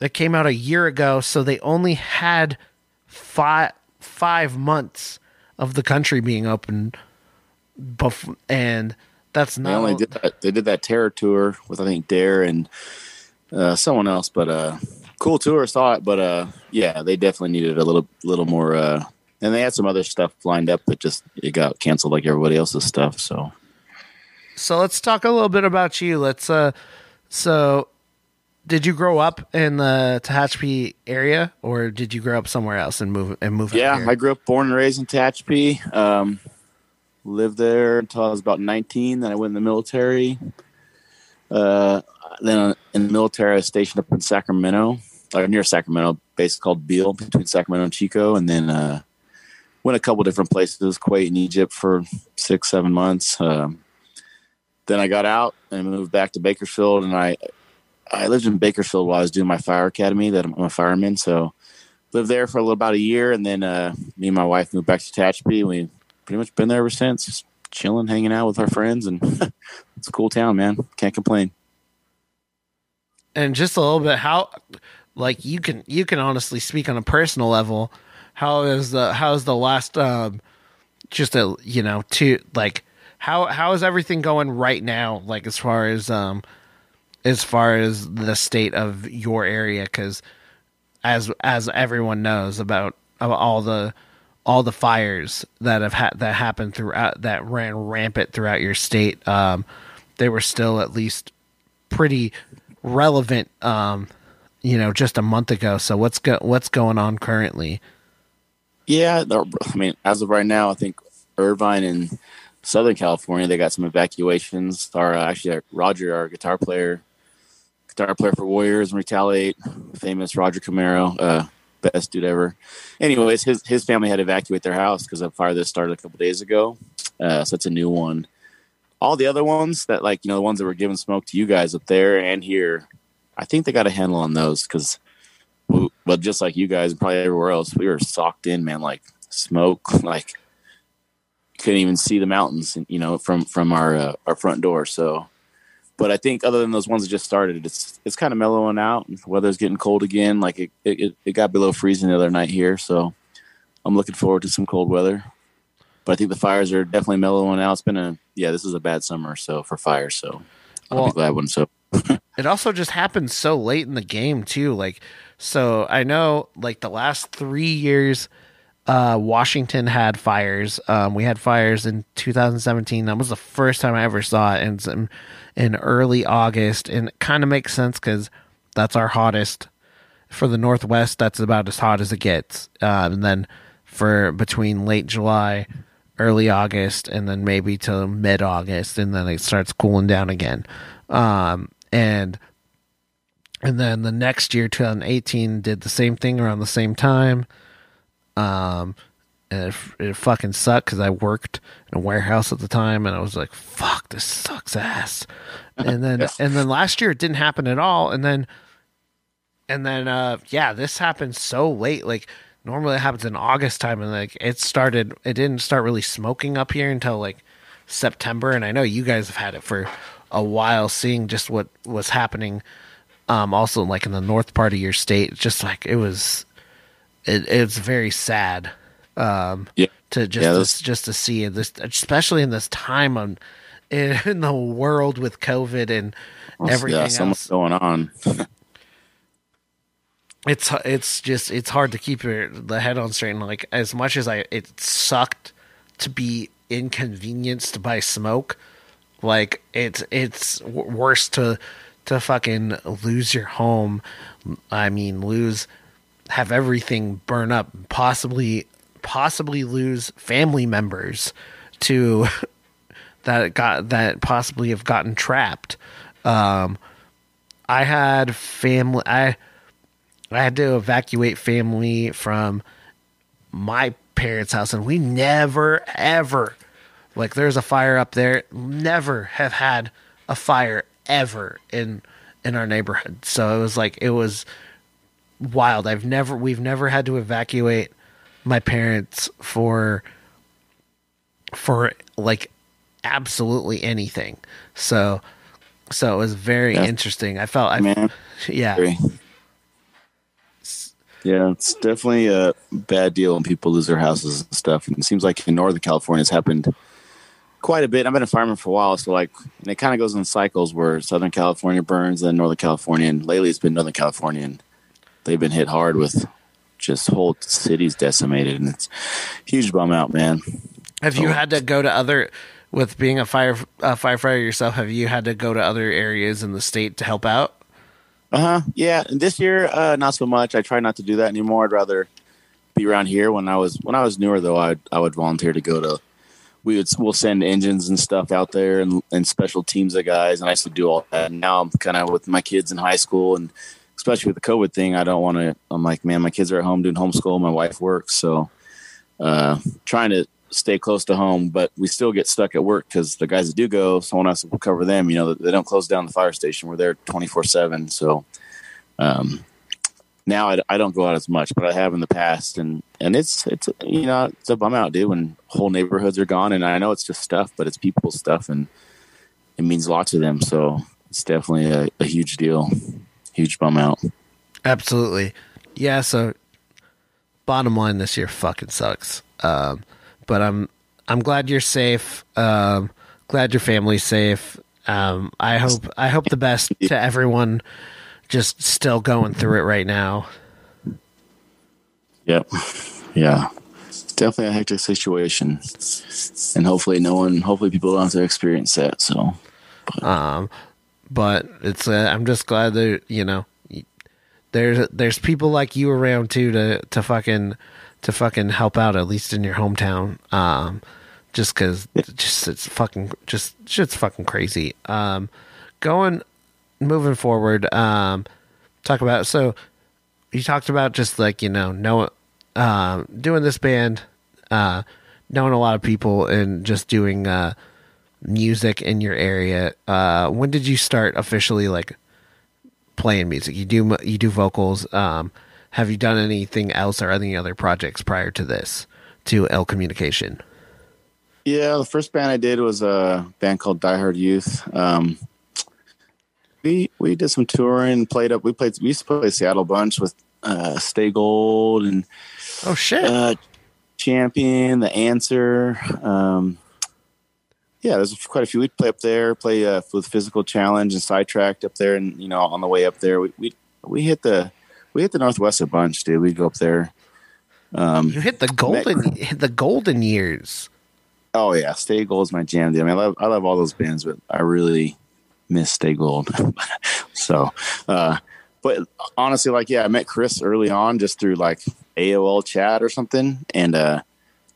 it came out a year ago, so they only had five five months of the country being open, bef- and that's not. They only did that. They did that terror tour with I think Dare and uh, someone else, but uh, cool tour. Saw it, but uh, yeah, they definitely needed a little little more. Uh, and they had some other stuff lined up that just it got canceled like everybody else's stuff. So So let's talk a little bit about you. Let's uh so did you grow up in the Tehachapi area or did you grow up somewhere else and move and move yeah? I grew up born and raised in Tehachapi. Um, lived there until I was about 19. Then I went in the military. Uh, then in the military, I was stationed up in Sacramento, or near Sacramento, base called Beale, between Sacramento and Chico. And then uh, went a couple different places, Kuwait and Egypt for six, seven months. Um, then I got out and moved back to Bakersfield, and I I lived in Bakersfield while I was doing my fire academy. That I'm a fireman, so lived there for a little about a year, and then uh, me and my wife moved back to Tehachapi. We've pretty much been there ever since, just chilling, hanging out with our friends, and it's a cool town, man. Can't complain. and just a little bit how like you can you can honestly speak on a personal level how is the how is the last um just a you know to like how how is everything going right now like as far as um as far as the state of your area cuz as as everyone knows about, about all the all the fires that have ha- that happened throughout that ran rampant throughout your state um they were still at least pretty relevant um you know just a month ago so what's go- what's going on currently Yeah, I mean, as of right now, I think Irvine and Southern California, they got some evacuations. Our uh, actually, Roger, our guitar player, guitar player for Warriors and Retaliate, famous Roger Camaro, uh, best dude ever. Anyways, his his family had to evacuate their house because a fire that started a couple days ago. Uh, so it's a new one. All the other ones that, like you know, the ones that were giving smoke to you guys up there and here, I think they got a handle on those because but just like you guys and probably everywhere else, we were socked in, man. Like smoke, like couldn't even see the mountains, you know, from from our uh, our front door. So, but I think other than those ones that just started, it's it's kind of mellowing out. Weather's getting cold again. Like it, it it got below freezing the other night here, so I'm looking forward to some cold weather. But I think the fires are definitely mellowing out. It's been a yeah, this is a bad summer, so for fires. So I'll Well- be glad when so. it also just happened so late in the game too like so i know like the last three years uh washington had fires um we had fires in 2017 that was the first time i ever saw it and some in early august and it kind of makes sense because that's our hottest. For the northwest that's about as hot as it gets um, and then for between late july early august and then maybe till mid august and then it starts cooling down again. Um, and and then the next year 2018 did the same thing around the same time. Um and it, it fucking sucked because i worked in a warehouse at the time and i was like fuck this sucks ass. And then and then last year it didn't happen at all and then and then uh yeah this happened so late like normally it happens in august time and like it started it didn't start really smoking up here until like september and i know you guys have had it for a while seeing just what was happening um also like in the north part of your state just like it was it, it's very sad um Yeah. to just Yeah, to, just to see this especially in this time on in the world with covid and everything yeah, else something's going on. it's it's just it's hard to keep your the head on straight and like as much as i it sucked to be inconvenienced by smoke like it's it's worse to to fucking lose your home i mean lose have everything burn up possibly possibly lose family members to that got that possibly have gotten trapped um i had family i I had to evacuate family from my parents' house, and we never, ever, like, there's a fire up there. Never have had a fire ever in in our neighborhood. So it was like it was wild. I've never, we've never had to evacuate my parents for for like absolutely anything. So so it was very interesting. I felt I Man, yeah. Very- Yeah, it's definitely a bad deal when people lose their houses and stuff. And it seems like in Northern California, it's happened quite a bit. I've been a fireman for a while, so like, and it kind of goes in cycles where Southern California burns, then Northern California, and lately it's been Northern California, and they've been hit hard with just whole cities decimated, and it's huge bum out, man. Have you Oh. had to go to other with being a fire a firefighter yourself? Have you had to go to other areas in the state to help out? Uh huh. Yeah. This year, uh, not so much. I try not to do that anymore. I'd rather be around here. When I was when I was newer, though, I I would volunteer to go to. We would we'll send engines and stuff out there and, and special teams of guys, and I used to do all that. And now I'm kind of with my kids in high school, and especially with the COVID thing, I don't want to. I'm like, man, my kids are at home doing homeschool. My wife works, so uh, trying to stay close to home, but we still get stuck at work because the guys that do go, someone else will cover them. You know, they don't close down the fire station. We're there 24 seven. So, um, now I, I don't go out as much, but I have in the past, and and it's it's you know it's a bum out, dude. When whole neighborhoods are gone, and I know it's just stuff, but it's people's stuff, and it means a lot to them. So it's definitely a, a huge deal, huge bum out. Absolutely. Yeah, so bottom line this year fucking sucks. Um, but I'm I'm glad you're safe. Um, glad your family's safe. Um, I hope I hope the best to everyone just still going through it right now. Yep, yeah, it's definitely a hectic situation, and hopefully no one, hopefully people don't have to experience that. So Um, but it's uh, I'm just glad that you know there's there's people like you around too to to fucking to fucking help out at least in your hometown. Um, just because just it's fucking just shit's fucking crazy. Um, going moving forward. Um, talk about so you talked about just like you know know um doing this band uh knowing a lot of people and just doing uh music in your area uh when did you start officially like playing music you do you do vocals um have you done anything else or any other projects prior to this to Ill Communication Yeah, the first band I did was a band called Die Hard Youth. Um, we we did some touring, played up. We played. We used to play Seattle bunch with uh, Stay Gold and oh shit uh, Champion, The Answer. Um, yeah, there's quite a few. We'd play up there, play uh, with Physical Challenge and Sidetracked up there, and you know on the way up there, we we we hit the we hit the Northwest a bunch, dude. We'd go up there. Um, you hit the golden hit the golden years Oh yeah, Stay Gold is my jam. Dude. I mean, I love I love all those bands, but I really miss Stay Gold. so, uh, but honestly, like yeah, I met Chris early on just through like AOL chat or something, and uh,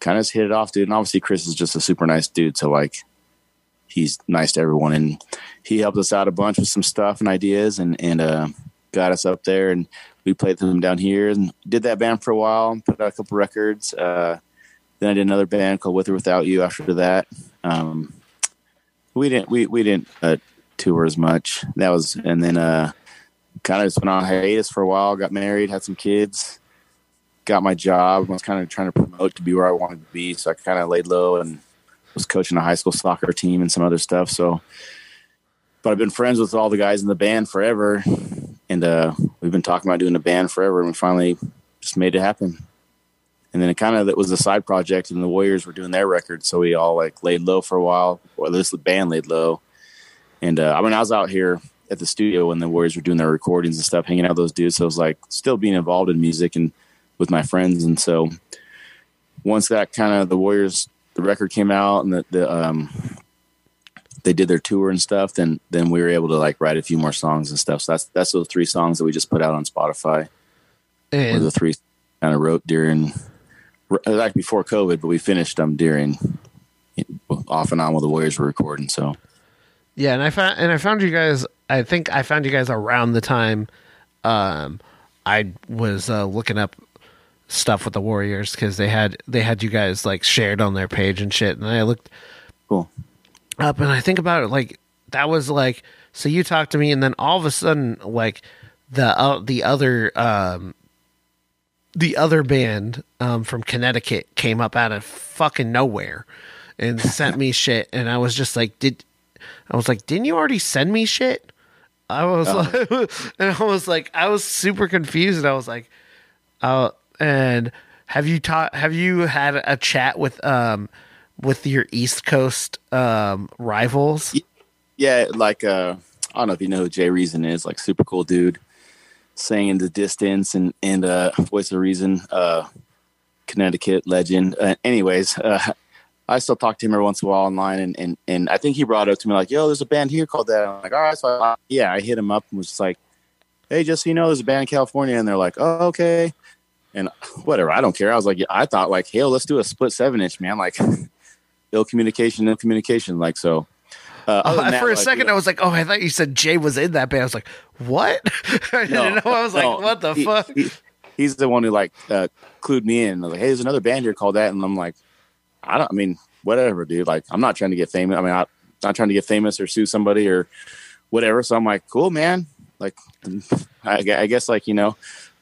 kind of just hit it off, dude. And obviously, Chris is just a super nice dude, so like he's nice to everyone, and he helped us out a bunch with some stuff and ideas, and and uh, got us up there, and we played them down here, and did that band for a while, put out a couple records. Uh, then I did another band called With or Without You after that. Um, we didn't we we didn't uh, tour as much. That was and then uh, kind of just went on hiatus for a while. Got married, had some kids, got my job. Was kind of trying to promote to be where I wanted to be. So I kind of laid low and was coaching a high school soccer team and some other stuff. So, but I've been friends with all the guys in the band forever, and uh, we've been talking about doing a band forever, and we finally just made it happen. And then it kind of it was a side project and the warriors were doing their record. So we all like laid low for a while. Or at least the band laid low. And uh, i mean i was out here at the studio when the warriors were doing their recordings and stuff hanging out with those dudes. So i was like still being involved in music and with my friends. And so once that kind of the warriors the record came out and the, the um they did their tour and stuff then then we were able to like write a few more songs and stuff so that's that's those three songs that we just put out on spotify and the three kind of wrote during like before COVID, but we finished them during off and on while the Warriors were recording. So Yeah, and I found and I found you guys. I think I found you guys around the time um, I was uh, looking up stuff with the Warriors because they had they had you guys like shared on their page and shit. And I looked cool. up and I think about it like that was like so you talked to me and then all of a sudden like the uh, the other um the other band um from Connecticut came up out of fucking nowhere and sent me shit and I was just like did I was like didn't you already send me shit I was like and I was like I was super confused and I was like Uh, and have you taught? Have you had a chat with um with your East Coast um rivals? Yeah, like uh, I don't know if you know who Jay Reason is, like super cool dude, sang in the distance and and uh, voice of reason, uh, Connecticut legend. Uh, anyways, uh, I still talk to him every once in a while online, and and and I think he brought it up to me like, "Yo, there's a band here called that." I'm like, "All right," so I, yeah, I hit him up and was just like, "Hey, just so you know, there's a band in California," and they're like, "Oh, okay." And whatever, I don't care. I was like, I thought like, hey, let's do a split seven inch, man. Like, ill communication, ill communication. Like, so uh, than that, For a like, second, I was like, "Oh, I thought you said Jay was in that band." I was like, "What?" I didn't know. I was like, "What the he- fuck?" he- he's the one who like uh, clued me in. I was like, hey, there's another band here called that, and I'm like, I don't. I mean, whatever, dude. Like, I'm not trying to get famous. I mean, I'm not trying to get famous or sue somebody or whatever. So I'm like, cool, man. Like, I, I guess like you know,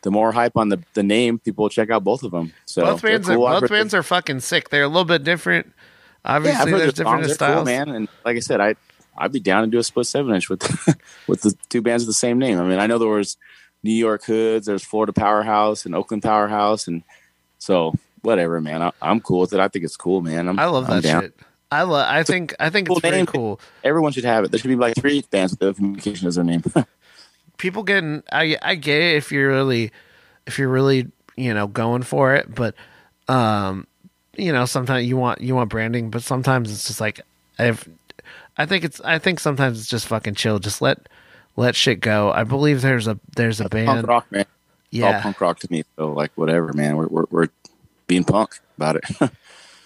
the more hype on the the name, people will check out both of them. So both bands cool. are both bands are fucking sick. They're a little bit different. Obviously, heard there's different styles. cool, man. And like I said, I I'd be down to do a split seven inch with with the two bands with the same name. I mean, I know there was New York Hoods, there's Florida Powerhouse and Oakland Powerhouse, and so whatever, man. I, I'm cool with it. I think it's cool, man. I'm, I love I'm that down. shit. I love. I think. I think cool it's name. cool. Everyone should have it. There should be like three bands with the communication as their name. People getting. I. I get it if you're really, if you're really, you know, going for it. But, um, you know, sometimes you want you want branding, but sometimes it's just like I've. I think it's. I think sometimes it's just fucking chill. Just let let shit go. I believe there's a there's a punk band. rock, man. It's all Yeah, punk rock to me. So like whatever, man. We're we're, we're being punk about it.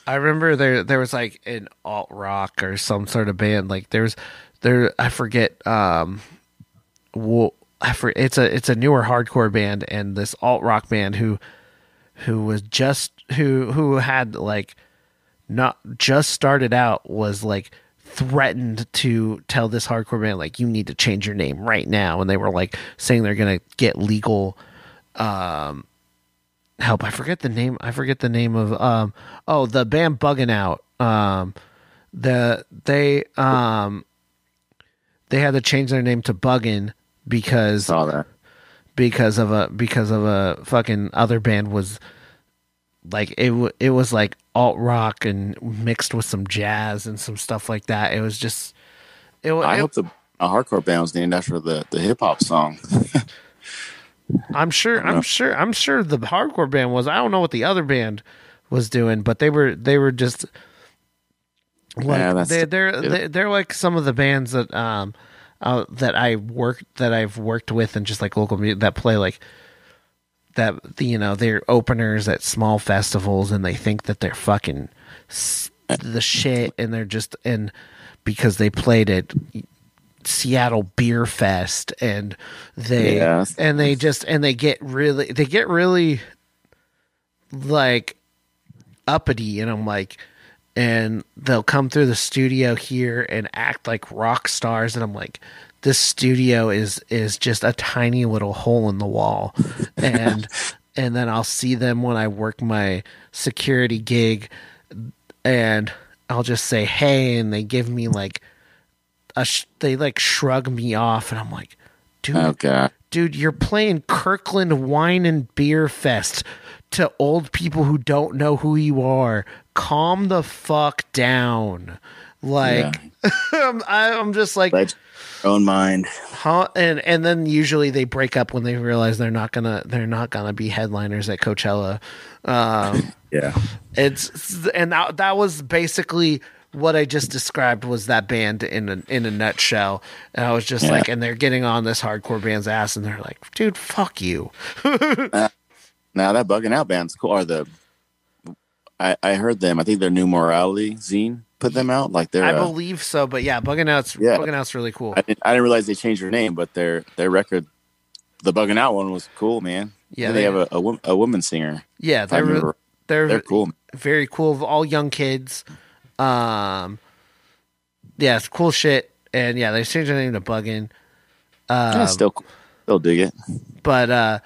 I remember there there was like an alt rock or some sort of band. Like there's there I forget um I it's a it's a newer hardcore band and this alt rock band who who was just who who had like not just started out was like threatened to tell this hardcore band like you need to change your name right now. And they were like saying they're gonna get legal um help. I forget the name i forget the name of um oh the band bugging out. Um the they um they had to change their name to buggin because because of a because of a fucking other band was like it w- it was like alt rock and mixed with some jazz and some stuff like that. It was just it, I it hope the a hardcore band was named after the the hip hop song. I'm sure I'm sure I'm sure the hardcore band was I don't know what the other band was doing, but they were they were just like Yeah, they they're they, they're like some of the bands that um uh, that I work that I've worked with and just like local music that play like that you know they're openers at small festivals and they think that they're fucking the shit and they're just and because they played at Seattle Beer Fest and they Yeah. and they just and they get really they get really like uppity and I'm like and they'll come through the studio here and act like rock stars and I'm like this studio is is just a tiny little hole in the wall and and then I'll see them when I work my security gig and I'll just say hey and they give me like a sh- they like shrug me off and I'm like dude Oh god. dude, you're playing Kirkland Wine and Beer Fest to old people who don't know who you are. Calm the fuck down. Like, I'm, I'm just like, Let your own mind. huh? And and then usually they break up when they realize they're not gonna they're not gonna be headliners at Coachella. Um, Yeah. it's and that, that was basically what I just described was that band in a in a nutshell. And I was just Yeah. like, and they're getting on this hardcore band's ass, and they're like, dude, fuck you. Now that bugging out band's cool. Or the I, I heard them. I think their new morality zine put them out. Like they're I uh, believe so, but yeah, bugging out's Yeah. bugging out's really cool. I didn't I didn't realize they changed their name, but their their record the bugging out one was cool, man. Yeah, they, they- have a, a, a woman singer. yeah, they're they're They're cool. very cool. Of all young kids. Um, yeah, it's cool shit. And yeah, they changed their name to Buggin. yeah, Um, still still dig it. but uh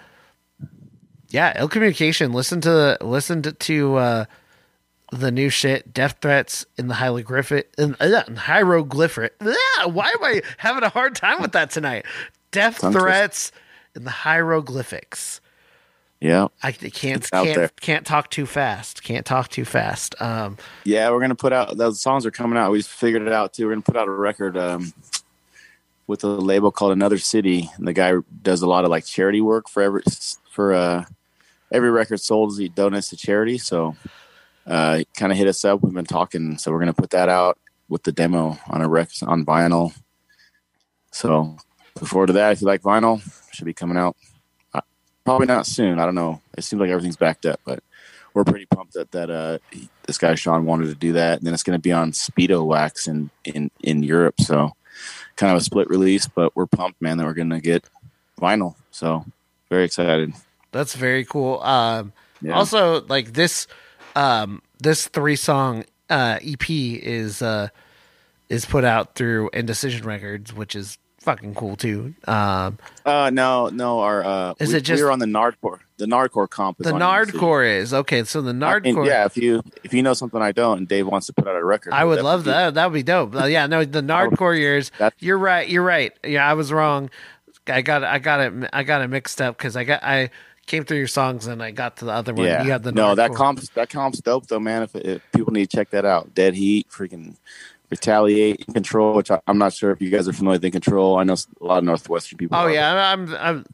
yeah ill communication listen to listen to, to uh the new shit death threats in the hieroglyphic in, uh, in hieroglyphic Ah, why am i having a hard time with that tonight death twister. threats in the hieroglyphics Yeah, I can't It's out there. can't can't talk too fast. Can't talk too fast. Um, yeah. We're gonna put out those songs are coming out. We figured it out too. We're gonna put out a record um, with a label called Another City, and the guy does a lot of like charity work for every for uh, every record sold. He donates to charity, so uh, kind of hit us up. We've been talking, so we're gonna put that out with the demo on a rec on vinyl. So look forward to that. If you like vinyl, should be coming out. Uh, Probably not soon. I don't know. It seems like everything's backed up, but we're pretty pumped that that uh, he- this guy Sean wanted to do that. And then it's to be on Speedowax in in in Europe. So kind of a split release, but we're pumped, man, that we're to get vinyl. So very excited. that's very cool. Um, Yeah. Also, like this, um, this three song uh, EP is uh, is put out through Indecision Records, which is fucking cool too. Um, Uh, no, no. Our uh, Is we, it just- we were on the Nardcore? The Nardcore comp. Is the. Nardcore is okay. So the Nardcore, yeah, if you if you know something I don't, and Dave wants to put out a record, I would love that. That would be dope. Uh, yeah, no, the Nardcore years. You're right. You're right. Yeah, I was wrong. I got I got it I got it mixed up because I got I came through your songs and I got to the other one. Yeah, You got the no, that Nardcore. comp that comp's dope though, man. If, if people need to check that out, Dead Heat, freaking Retaliate, Control, which I, I'm not sure if you guys are familiar with In Control. I know a lot of Northwestern people. Oh yeah, I'm I'm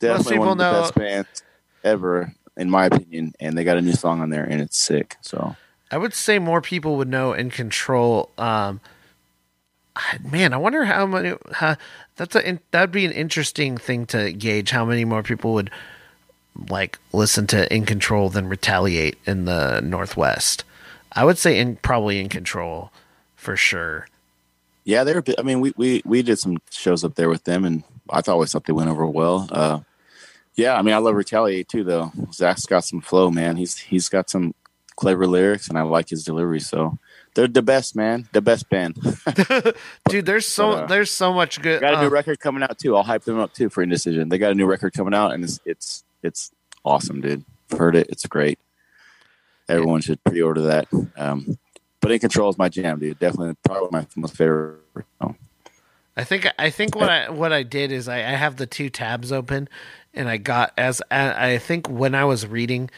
definitely people one of the know- best bands ever, in my opinion. And they got a new song on there, and it's sick. So I would say more people would know in control. Um, man, I wonder how many. How, that's a that'd be an interesting thing to gauge. How many more people would like listen to in control than retaliate in the Northwest? I would say in probably in control for sure. yeah, they're. I mean, we we we did some shows up there with them, and I thought always thought they went over well. Uh, yeah, I mean, I love Retaliate too, though. Zach's got some flow, man. He's he's got some clever lyrics, and I like his delivery. So they're the best, man. The best band. Dude, there's so uh, there's so much good. got a new uh, record coming out too. I'll hype them up too for Indecision. They got a new record coming out, and it's it's it's awesome, dude. I've heard it. It's great. Everyone should pre-order that. Um, but In Control is my jam, dude. Definitely probably my most favorite. Oh, I think I think what I what I did is I, I have the two tabs open, and I got as I think when I was reading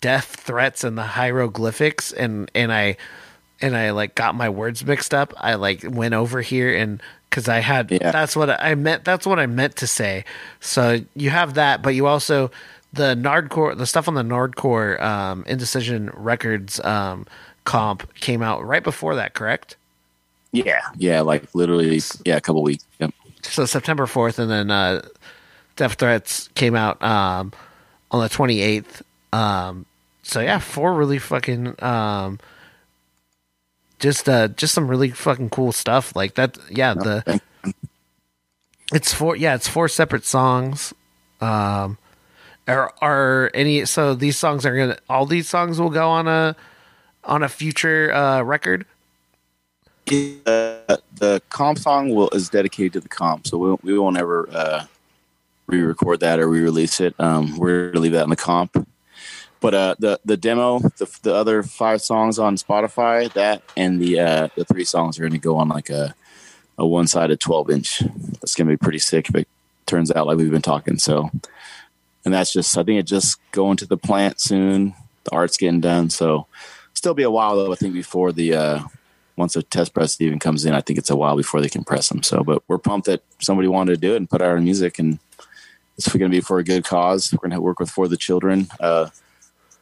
death threats and the hieroglyphics, and and I and I like got my words mixed up. I like went over here and because I had Yeah. that's what I meant. That's what I meant to say. So you have that, but you also the Nardcore, the stuff on the Nardcore um, Indecision Records um, comp came out right before that, correct? yeah, yeah, like literally, yeah, a couple weeks. Yep. so September fourth, and then uh, Death Threats came out um, on the twenty eighth. Um, so yeah, four really fucking um, just uh, just some really fucking cool stuff like that. Yeah, the it's four. Yeah, it's four separate songs. Um, are are any so these songs are gonna all these songs will go on a on a future uh, record. Uh, the comp song will is dedicated to the comp, so we won't, we won't ever uh, re-record that or re-release it. Um, we're gonna leave that in the comp. But uh, the the demo, the the other five songs on Spotify, that and the uh, the three songs are gonna go on like a a one sided twelve inch. That's gonna be pretty sick. It turns out like we've been talking, so and that's just I think it just going to the plant soon. The art's getting done, so still be a while though. I think before the uh, once a test press even comes in, I think it's a while before they can press them. So, but we're pumped that somebody wanted to do it and put out our music, and it's going to be for a good cause. We're going to work with For the Children, uh,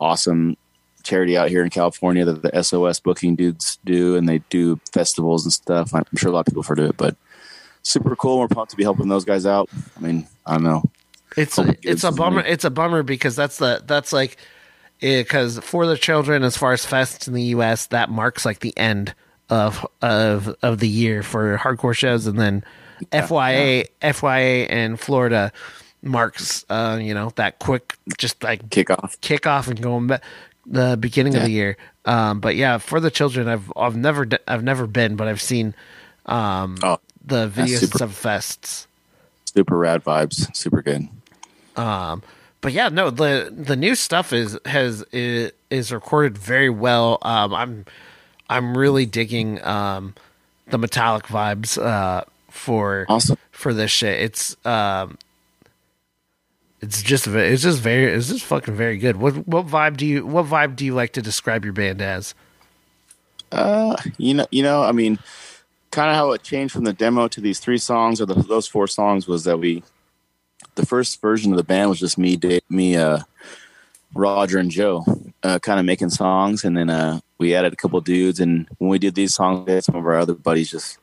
awesome charity out here in California that the SOS booking dudes do, and they do festivals and stuff. I'm sure a lot of people have heard of it, but super cool. We're pumped to be helping those guys out. I mean, I don't know. It's it it's a bummer. money. It's a bummer because that's the that's like eh, because for the children, as far as fests in the U.S., that marks like the end of of of the year for hardcore shows, and then FYA FYA and Florida marks uh you know that quick just like Kickoff. kickoff and going back the beginning of the year. Um, but yeah, for the children, I've I've never i've never been, but I've seen um Oh, the videos of fests. super rad vibes. Super good. Um, but yeah, no, the the new stuff is has is, is recorded very well. Um, I'm I'm really digging um the metallic vibes uh for Awesome. for this shit. It's um it's just it's just very it's just fucking very good. What what vibe do you what vibe do you like to describe your band as? Uh, you know, you know, I mean, kind of how it changed from the demo to these three songs or the, those four songs was that we, the first version of the band was just me, Dave, me, uh, Roger and Joe, uh, kind of making songs, and then uh, we added a couple dudes, and when we did these songs, some of our other buddies just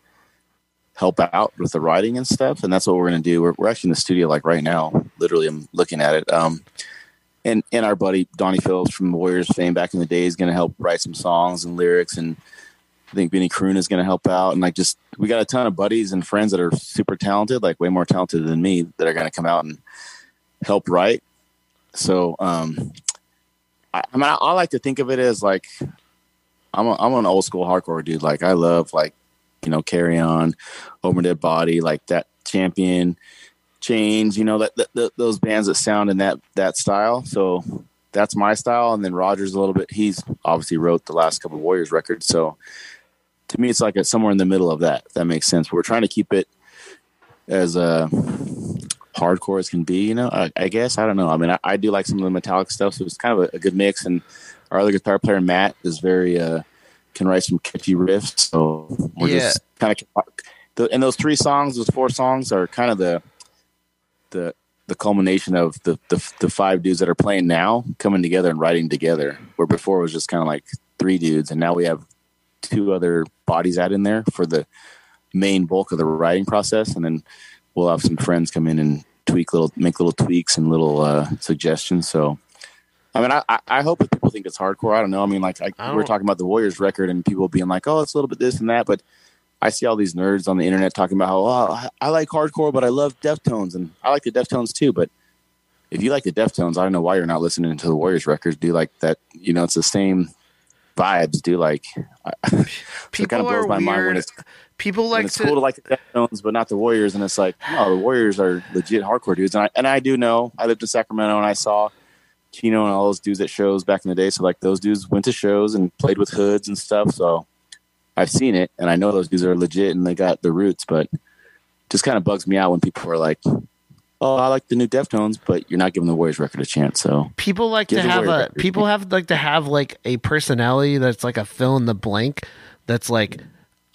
help out with the writing and stuff, and that's what we're gonna do. We're, we're actually in the studio like right now, literally. I'm looking at it. Um, and and our buddy Donnie Phillips from Warriors fame back in the day is going to help write some songs and lyrics, and I think Benny Croon is going to help out, and like just we got a ton of buddies and friends that are super talented, like way more talented than me, that are going to come out and help write. So, um, I, I mean, I, I like to think of it as like I'm a, I'm an old school hardcore dude. Like I love like you know Carry On, Over Dead Body, like that Champion change you know that, that, those bands that sound in that that style. So that's my style. And then rogers a little bit. He's obviously wrote the last couple of warriors records. So to me it's like somewhere in the middle of that if that makes sense. We're trying to keep it as uh hardcore as can be you know i, I guess. I don't know. I mean I, I, do like some of the metallic stuff. So it's kind of a, a, good mix. And our other guitar player matt is very uh can write some catchy riffs so we're yeah. just kind of and those three songs those four songs are kind of the the the culmination of the, the the five dudes that are playing now coming together and writing together. Where before it was just kind of like three dudes, and now we have two other bodies add in there for the main bulk of the writing process, and then we'll have some friends come in and tweak little, make little tweaks and little uh, suggestions. So, I mean, I, I hope that people think it's hardcore. I don't know. I mean, like I, we are talking about the Warriors record, and people being like, "Oh, it's a little bit this and that," but I see all these nerds on the internet talking about how oh, I like hardcore, but I love Deftones, and I like the Deftones too. But if you like the Deftones, I don't know why you're not listening to the Warriors records. Do like that? You know, it's the same vibes. Do like people kind of blows my weird. mind when it's people like it's to... cool to like the Deftones, but not the Warriors. And it's like, no, the Warriors are legit hardcore dudes. And I and I do know. I lived in Sacramento, and I saw Chino and all those dudes at shows back in the day. So like those dudes went to shows and played with hoods and stuff. So I've seen it and I know those dudes are legit and they got the roots, but just kind of bugs me out when people are like, "Oh, I like the new Deftones," but you're not giving the Warriors record a chance. So people like to have a record. people have like to have like a personality that's like a fill in the blank. That's like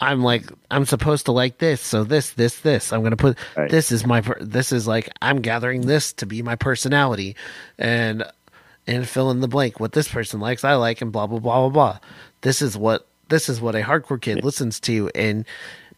I'm like I'm supposed to like this, so this, this, this. I'm gonna put right. this is my this is like I'm gathering this to be my personality, and and fill in the blank what this person likes, I like, and blah blah blah blah blah. This is what this is what a hardcore kid yeah. listens to, and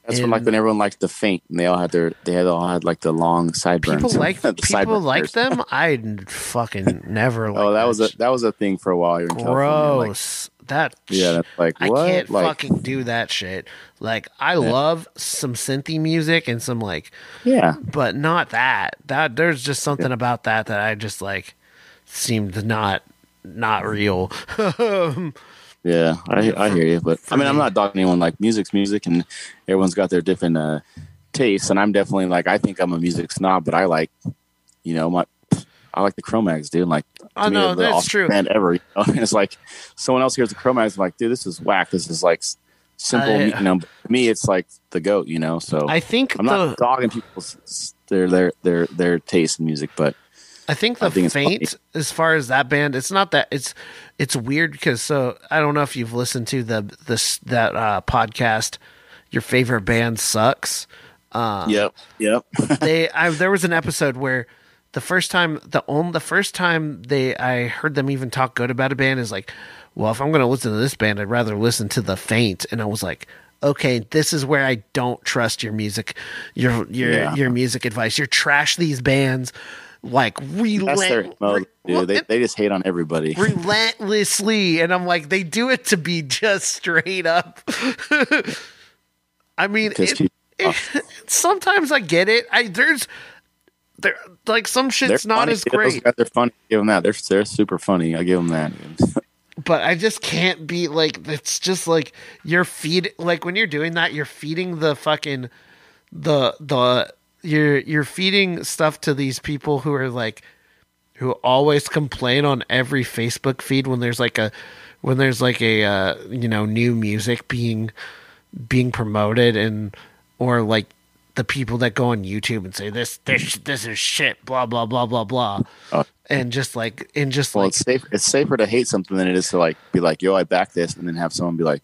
that's and, when like when everyone liked the faint, and they all had their they had all had like the long sideburns. People like people like them. I fucking never. oh, that was a that was a thing for a while. Here in Gross. Like, that yeah, that's like what? I can't like, fucking do that shit. Like I yeah. love some synthy music and some like yeah, but not that. That there's just something yeah. about that that I just like seemed not not real. Yeah, I, I hear you, but I mean, I'm not dogging anyone. Like, music's music, and everyone's got their different uh, tastes. And I'm definitely like, I think I'm a music snob, but I like, you know, my I like the Cro-Mags, dude. Like, oh no, that's true. Band ever. You know? and it's like someone else hears the Cro-Mags, I'm like, dude, this is whack. This is like simple. Uh, you know, me, it's like the goat. You know, so I think I'm the, not dogging people's their their their their taste in music, but I think the I think faint, as far as that band, it's not that it's it's weird because so I don't know if you've listened to the this that uh, podcast. Your favorite band sucks. Um, yep, yep. they I, there was an episode where the first time the only the first time they I heard them even talk good about a band is like, well, if I'm going to listen to this band, I'd rather listen to the Faint, and I was like, okay, this is where I don't trust your music, your your yeah. your music advice. You trash these bands like relent- mode, dude. they, they just hate on everybody relentlessly, and I'm like, they do it to be just straight up. I mean, it, it, sometimes I get it. I there's there like some shit's they're not funny. as great. Guys, they're funny. give them that. They're they're super funny. I give them that. but I just can't be like it's just like you're feed like when you're doing that you're feeding the fucking the the you're you're feeding stuff to these people who are like who always complain on every Facebook feed when there's like a when there's like a uh, you know new music being being promoted and or like the people that go on YouTube and say this this this is shit, blah blah blah blah blah, Oh. and just like and just Well, like it's safer. It's safer to hate something than it is to like be like, "Yo, I back this," and then have someone be like,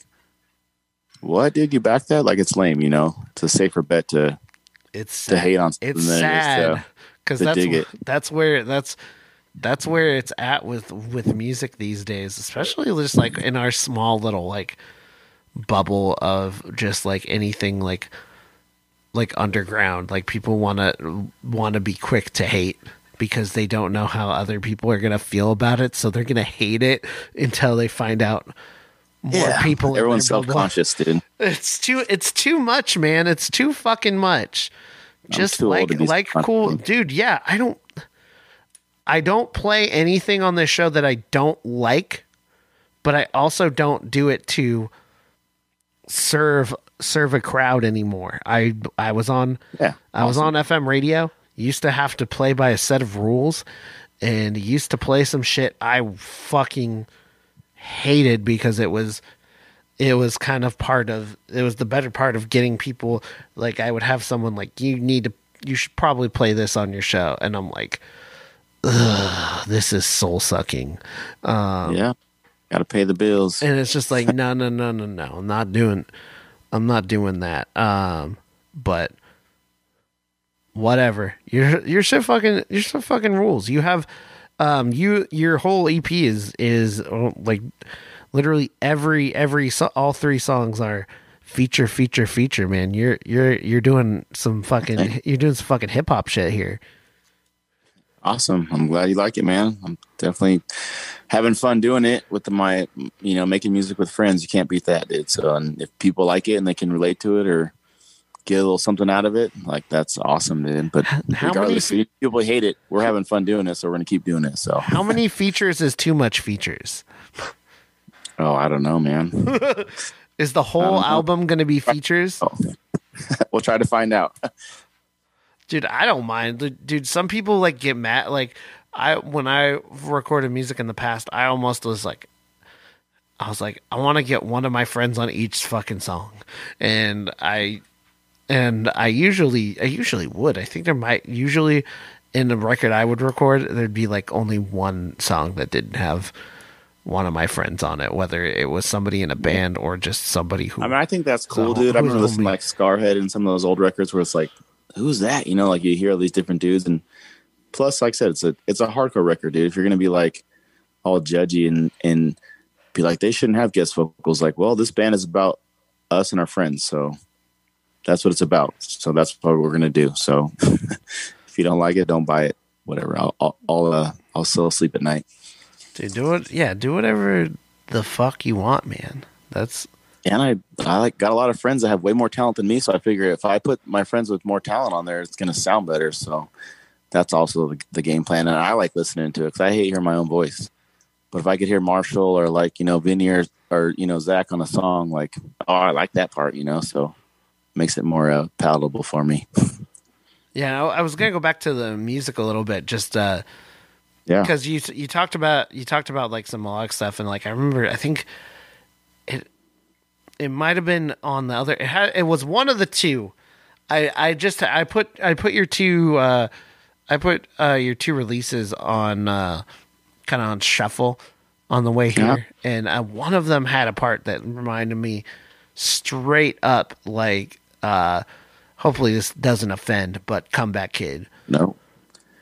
"What? Did you back that?" Like it's lame, you know. It's a safer bet to it's to sad. hate on it's than it is sad because that's it. that's where that's that's where it's at with with music these days especially just like in our small little like bubble of just like anything like like underground like people want to want to be quick to hate because they don't know how other people are going to feel about it so they're going to hate it until they find out more people Everyone's self conscious, dude. It's too it's too much, man. It's too fucking much. Just too old like like cool dude, yeah, I don't I don't play anything on this show that I don't like, but I also don't do it to serve serve a crowd anymore. I I was on Yeah, I was on FM radio. Used to have to play by a set of rules and used to play some shit I fucking hated because it was it was kind of part of it was the better part of getting people like I would have someone like you need to you should probably play this on your show. And I'm like this is soul sucking. Yeah, got to pay the bills. and it's just like no no no no no. I'm not doing i'm not doing that. Um but whatever. You're you're so fucking you're so fucking rules. You have um you your whole ep is is uh, like literally every every so- all three songs are feature feature feature man you're you're you're doing some fucking you're doing some fucking hip-hop shit here Awesome. I'm glad you like it, man. I'm definitely having fun doing it with the, my, you know, making music with friends. You can't beat that, dude. So, and if people like it and they can relate to it or get a little something out of it, like that's awesome, man. But how many regardless, people hate it. We're having fun doing it, so we're gonna keep doing it. So, how many features is too much features oh, I don't know, man. is the whole album gonna be features Oh. we'll try to find out. Dude, I don't mind. Dude, Dude, some people like get mad. Like I, when I recorded music in the past, I almost was like, I was like, I want to get one of my friends on each fucking song, and I, and I usually, I usually would. I think there might usually in a record I would record, there'd be like only one song that didn't have one of my friends on it, whether it was somebody in a band or just somebody who. I mean, I think that's cool, So, dude. I who's remember listening homie? to like Skarhead and some of those old records where it's like, who's that? You know, like you hear all these different dudes, and plus, like I said, it's a it's a hardcore record, dude. If you're gonna be like all judgy and and be like they shouldn't have guest vocals, like, well, this band is about us and our friends, so that's what it's about. So that's what we're gonna do. So if you don't like it, don't buy it. Whatever. I'll I'll I'll, uh, I'll still sleep at night. Dude, do it. Yeah, do whatever the fuck you want, man. That's and I I like got a lot of friends that have way more talent than me. So I figure if I put my friends with more talent on there, it's going to sound better. So that's also the, the game plan, and I like listening to it because I hate hearing my own voice. But if I could hear Marshall or like you know Vinny or, or you know Zach on a song, like oh I like that part, you know, so makes it more uh, palatable for me. yeah. I, I was gonna go back to the music a little bit, just uh, Yeah, because you you talked about you talked about like some melodic stuff, and like I remember, I think it it might have been on the other. It had it was one of the two. I I just I put I put your two uh, I put uh, your two releases on uh, kind of on shuffle on the way here, and uh, one of them had a part that reminded me straight up like. Uh, hopefully this doesn't offend, but comeback kid. no.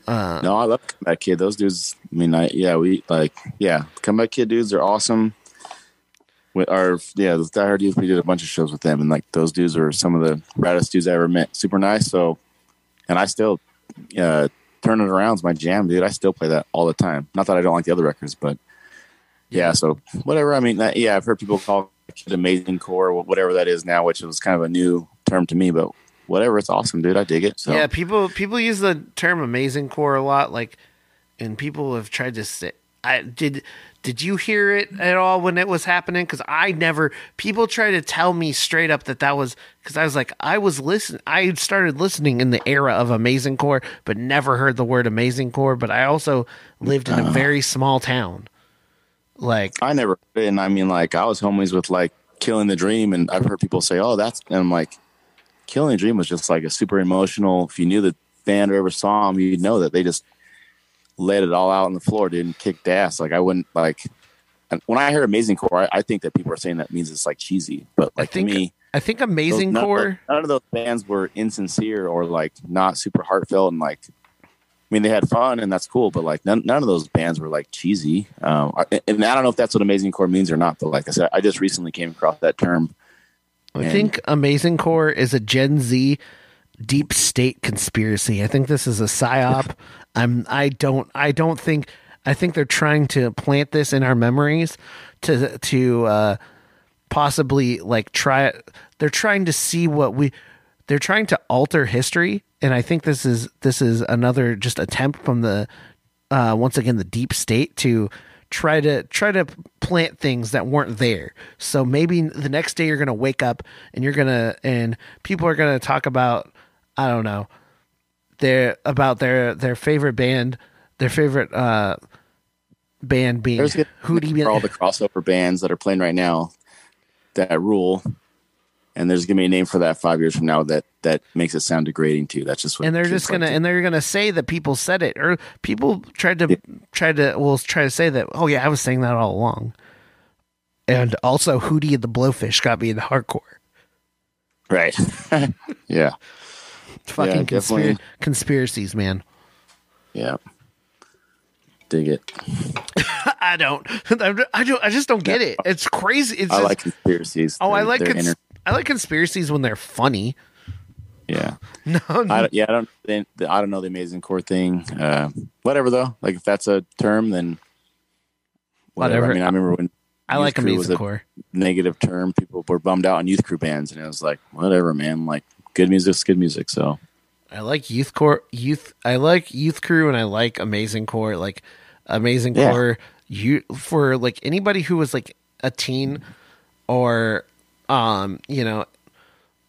Uh, no, I love Comeback Kid. Those dudes, I mean, I, yeah, we like, yeah, Comeback Kid dudes are awesome. With our, yeah, the Die Hard dudes, we did a bunch of shows with them, and like those dudes are some of the raddest dudes I ever met. Super nice. So, and I still, uh, Turn It Around's my jam, dude. I still play that all the time. Not that I don't like the other records, but yeah, so whatever. I mean, that, yeah, I've heard people call amazing core, whatever that is now, which was kind of a new term to me, but whatever. It's awesome, dude. I dig it. So, Yeah, people people use the term amazing core a lot, like, and people have tried to say. I did. Did you hear it at all when it was happening? Because I never. People try to tell me straight up that that was because I was like I was listening. I started listening in the era of amazing core, but never heard the word amazing core. But I also lived in a uh-huh. very small town. Like I never, and I mean, like, I was homies with like Killing the Dream, and I've heard people say, "Oh, that's," and I'm like, Killing the Dream was just like a super emotional. If you knew the band or ever saw them, you'd know that they just let it all out on the floor, dude, and kicked ass. Like I wouldn't like. and When I hear Amazing Core, I, I think that people are saying that means it's like cheesy, but like think to me, I think Amazing none, of Core. those- none of those bands were insincere or like not super heartfelt and like. I mean, they had fun and that's cool, but like none, none of those bands were like cheesy. Um, and I don't know if that's what Amazing Core means or not, but like I said, I just recently came across that term. I think Amazing Core is a Gen Z deep state conspiracy. I think this is a psyop. I'm I don't I don't think I think they're trying to plant this in our memories to to uh possibly like try they're trying to see what we they're trying to alter history and I think this is this is another just attempt from the uh once again the deep state to try to try to plant things that weren't there. So maybe the next day you're going to wake up and you're going to and people are going to talk about I don't know their about their their favorite band, their favorite uh band being There's gonna Hootie be all the crossover bands that are playing right now that rule, and there's gonna be a name for that five years from now that that makes it sound degrading too. That's just what and they're just gonna to- and they're gonna say that people said it or people tried to try to will try to say that oh yeah I was saying that all along, and also Hootie and the Blowfish got me into hardcore. right. yeah, Fucking Yeah, conspir- definitely. conspiracies, man. yeah. Dig it. I don't. I don't. I just don't get it. It's crazy. It's I just, like conspiracies. Oh, I They're- like they're cons- I like conspiracies when they're funny. yeah. No, I don't, yeah, I don't. They, I don't know the amazing core thing. Uh, whatever though. Like if that's a term, then whatever. Whatever. I mean, I remember when I Youth like Crew was a Core. negative term. People were bummed out on youth crew bands, and it was like, whatever, man. Like good music's good music. So I like Youth Core. Youth. I like Youth Crew, and I like Amazing Core. Like Amazing Yeah. Core. You for like anybody who was like a teen, or um, you know,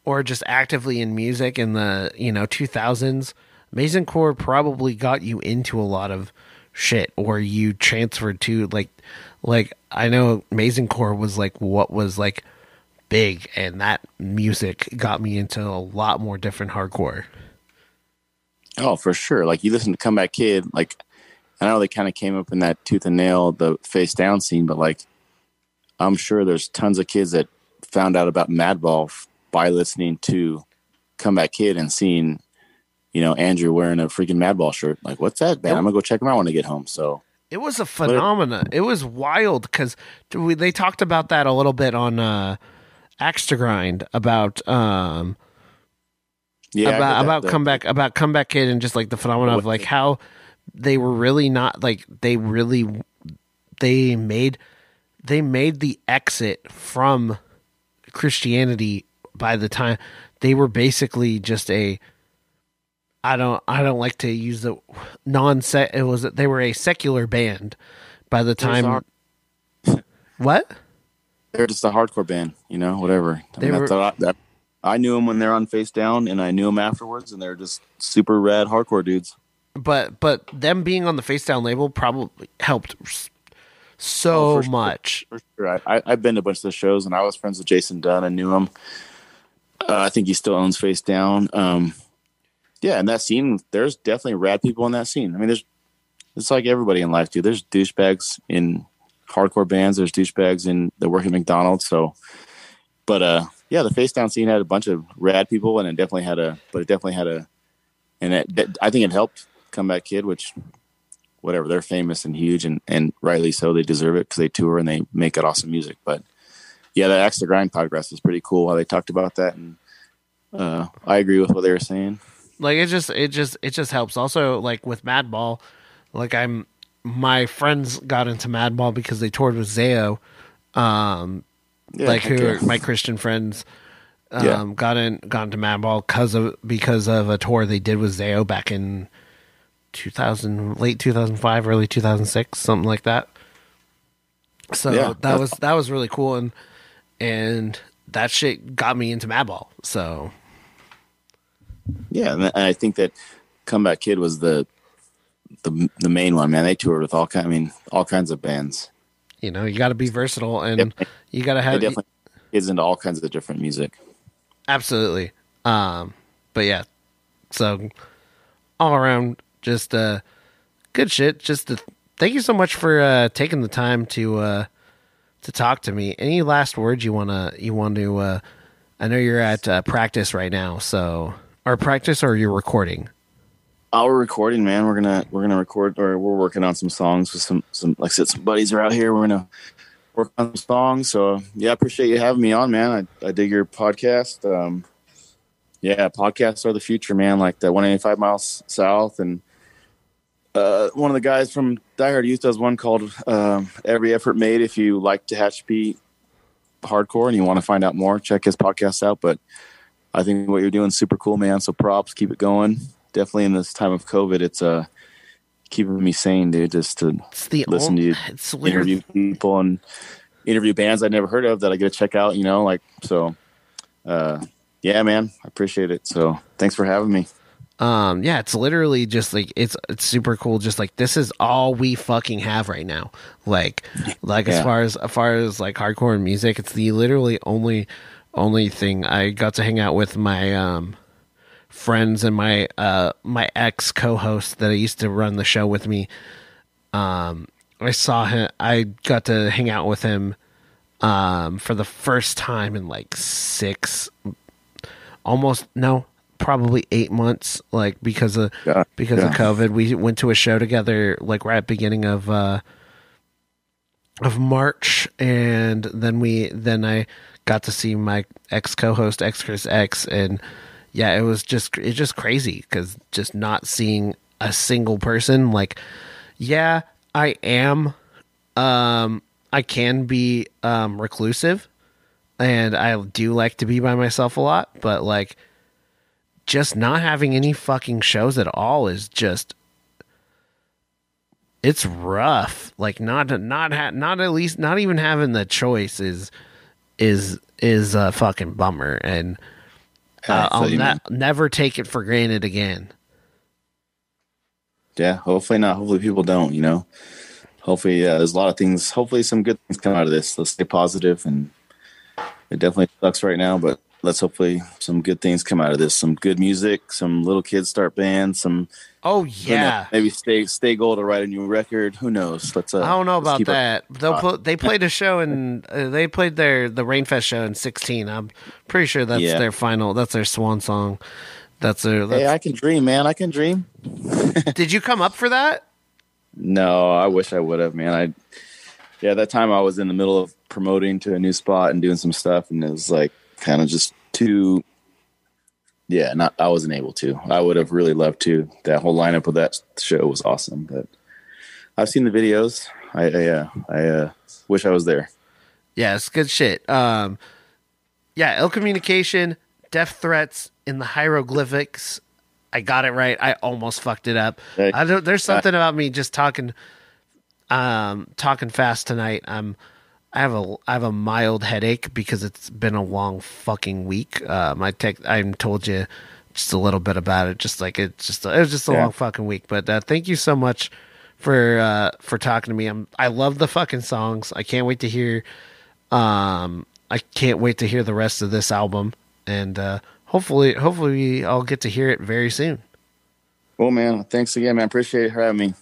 or just actively in music in the you know two thousands. Amazing Core probably got you into a lot of shit, or you transferred to like, like I know Amazing Core was like what was like big, and that music got me into a lot more different hardcore. Oh, for sure. Like you listen to Comeback Kid, like I know they kind of came up in that tooth and nail, the face down scene, but like I'm sure there's tons of kids that found out about Madball by listening to Comeback Kid and seeing, you know, Andrew wearing a freaking Madball shirt. Like, what's that band? I'm gonna go check them out when I get home. So It was a phenomena. It was wild because they talked about that a little bit on uh, Axe to Grind about um yeah, about that- about that- comeback about comeback kid and just like the phenomena of like how they were really not like they really they made they made the exit from Christianity by the time they were basically just a I don't I don't like to use the non set it was they were a secular band by the time what They're just a hardcore band, you know, whatever. I, They mean, were- I, that, I knew them when they're on Face Down, and I knew them afterwards, and they're just super rad hardcore dudes. but but them being on the face down label probably helped so Oh, for sure. much For sure. I, I've been to a bunch of the shows, and I was friends with Jason Dunn. I knew him. Uh, I think he still owns Face Down. Um, yeah, and that scene, there's definitely rad people in that scene. I mean, there's it's like everybody in life, dude. There's douchebags in hardcore bands. There's douchebags in the work at McDonald's. So, but uh, yeah, the Face Down scene had a bunch of rad people, and it definitely had a, but it definitely had a, and it, I think it helped Comeback Kid, which whatever they're famous and huge and and rightly so they deserve it because they tour and they make it awesome music. But yeah that axe to grind podcast is pretty cool how they talked about that and uh i agree with what they were saying. Like it just it just it just helps. Also like with madball like i'm my friends got into madball because they toured with Zao um yeah, like who are my christian friends um Yeah. got in got into madball because of because of a tour they did with Zao back in 2000 late 2005 early 2006 something like that. So Yeah, that was that was really cool and and that shit got me into madball so. Yeah and I think that comeback kid was the the the main one man. They toured with all kind i mean all kinds of bands. You know you got to be versatile and Yep. you got to have definitely kids into all kinds of different music. Absolutely. Um, but yeah, so all around, just uh, good shit. Just to, thank you so much for uh, taking the time to uh, to talk to me. Any last words you wanna you want to? Uh, I know you're at uh, practice right now, so or practice or you're recording. Our recording, man. We're gonna we're gonna record, or we're working on some songs with some some like I said, some buddies are out here. We're gonna work on some songs. So yeah, I appreciate you having me on, man. I, I dig your podcast. Um, yeah, podcasts are the future, man. Like the 185 miles south, and uh, one of the guys from Die Hard Youth does one called um, "Every Effort Made." If you like Tehachapi hardcore and you want to find out more, check his podcast out. But I think what you're doing is super cool, man. So props, keep it going. Definitely in this time of COVID, it's uh keeping me sane, dude. Just to listen ol- to you interview people and interview bands I'd never heard of that I get to check out, you know, like so uh yeah, man, I appreciate it. So thanks for having me. Um, yeah, it's literally just like it's it's super cool. Just like this is all we fucking have right now. Like, like as far as as far as like hardcore music, it's the literally only only thing I got to hang out with my um friends and my uh my ex co-host that I used to run the show with me. Um, I saw him. I got to hang out with him um for the first time in like six almost no probably eight months like because of Yeah, because of covid. We went to a show together like right at beginning of uh of march and then we then i got to see my ex co-host x chris x and yeah it was just it's just crazy because just not seeing a single person like yeah i am um i can be um reclusive and I do like to be by myself a lot, but like just not having any fucking shows at all is just it's rough. Like not not ha- not at least not even having the choice is is is a fucking bummer and uh, I'll ne- never take it for granted again. Yeah, hopefully not. Hopefully people don't, you know. Hopefully uh, there's a lot of things hopefully some good things come out of this. Let's stay positive and it definitely sucks right now, but let's hopefully some good things come out of this. Some good music, some little kids start bands, some Oh yeah. maybe stay stay gold to write a new record. Who knows? Let's uh, I don't know about that. They'll pl- they played a show and uh, they played their the Rainfest show in 16. I'm pretty sure that's Yeah. their final. That's their swan song. That's their. That's, Hey, I can dream, man. I can dream. Did you come up for that? No, I wish I would have, man. I yeah, that time I was in the middle of promoting to a new spot and doing some stuff, and it was like kind of just too. Yeah, not I wasn't able to. I would have really loved to. That whole lineup of that show was awesome, but I've seen the videos. I I, uh, I uh, wish I was there. Yeah, it's good shit. Um, yeah, ill communication, death threats in the hieroglyphics. I got it right. I almost fucked it up. I don't. There's something about me just talking, um, talking fast tonight. I'm. I have a I have a mild headache because it's been a long fucking week. Um, I take I told you just a little bit about it. Just like it's just it was just a Yeah. long fucking week. But uh, thank you so much for uh, for talking to me. I'm I love the fucking songs. I can't wait to hear um, I can't wait to hear the rest of this album, and uh, hopefully, hopefully, I'll get to hear it very soon. Well, man, thanks again, man. Appreciate having me.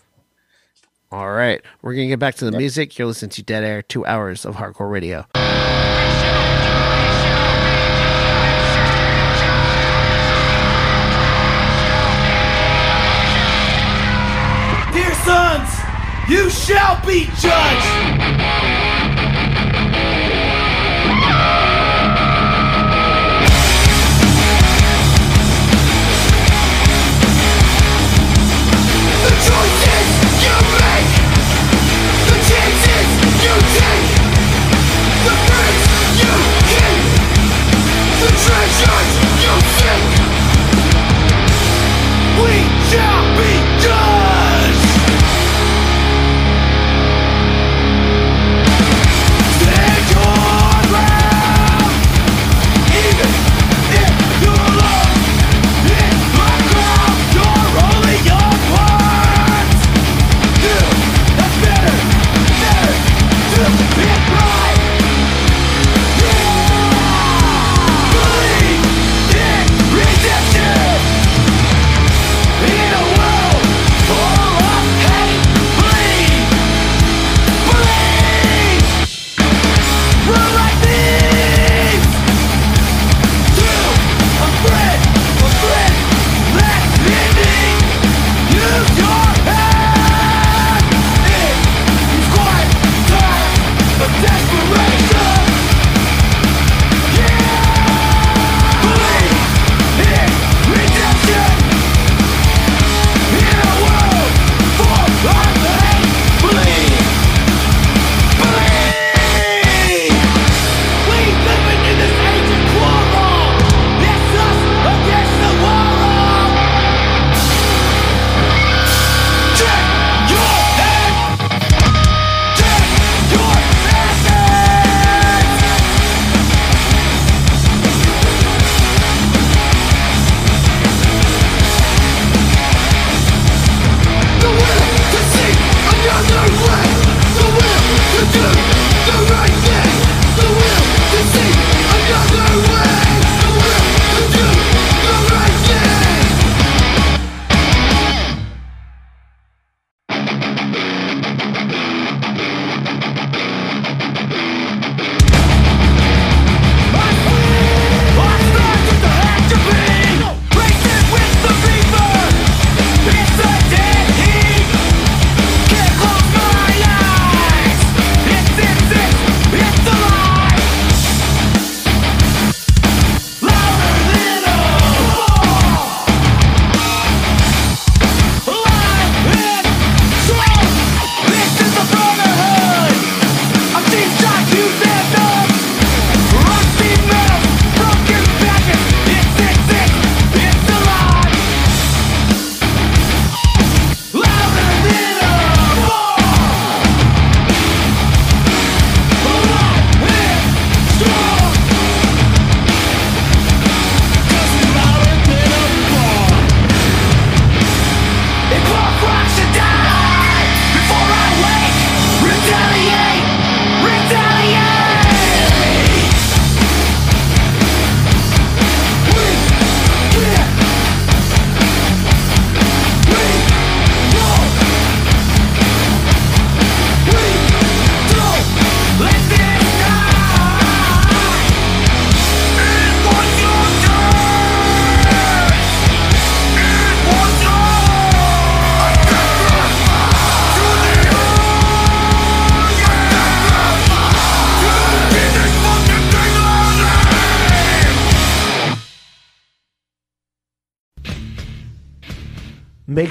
All right, we're gonna get back to the music. You're listening to Dead Air, two hours of hardcore radio. Dear sons, you shall be judged.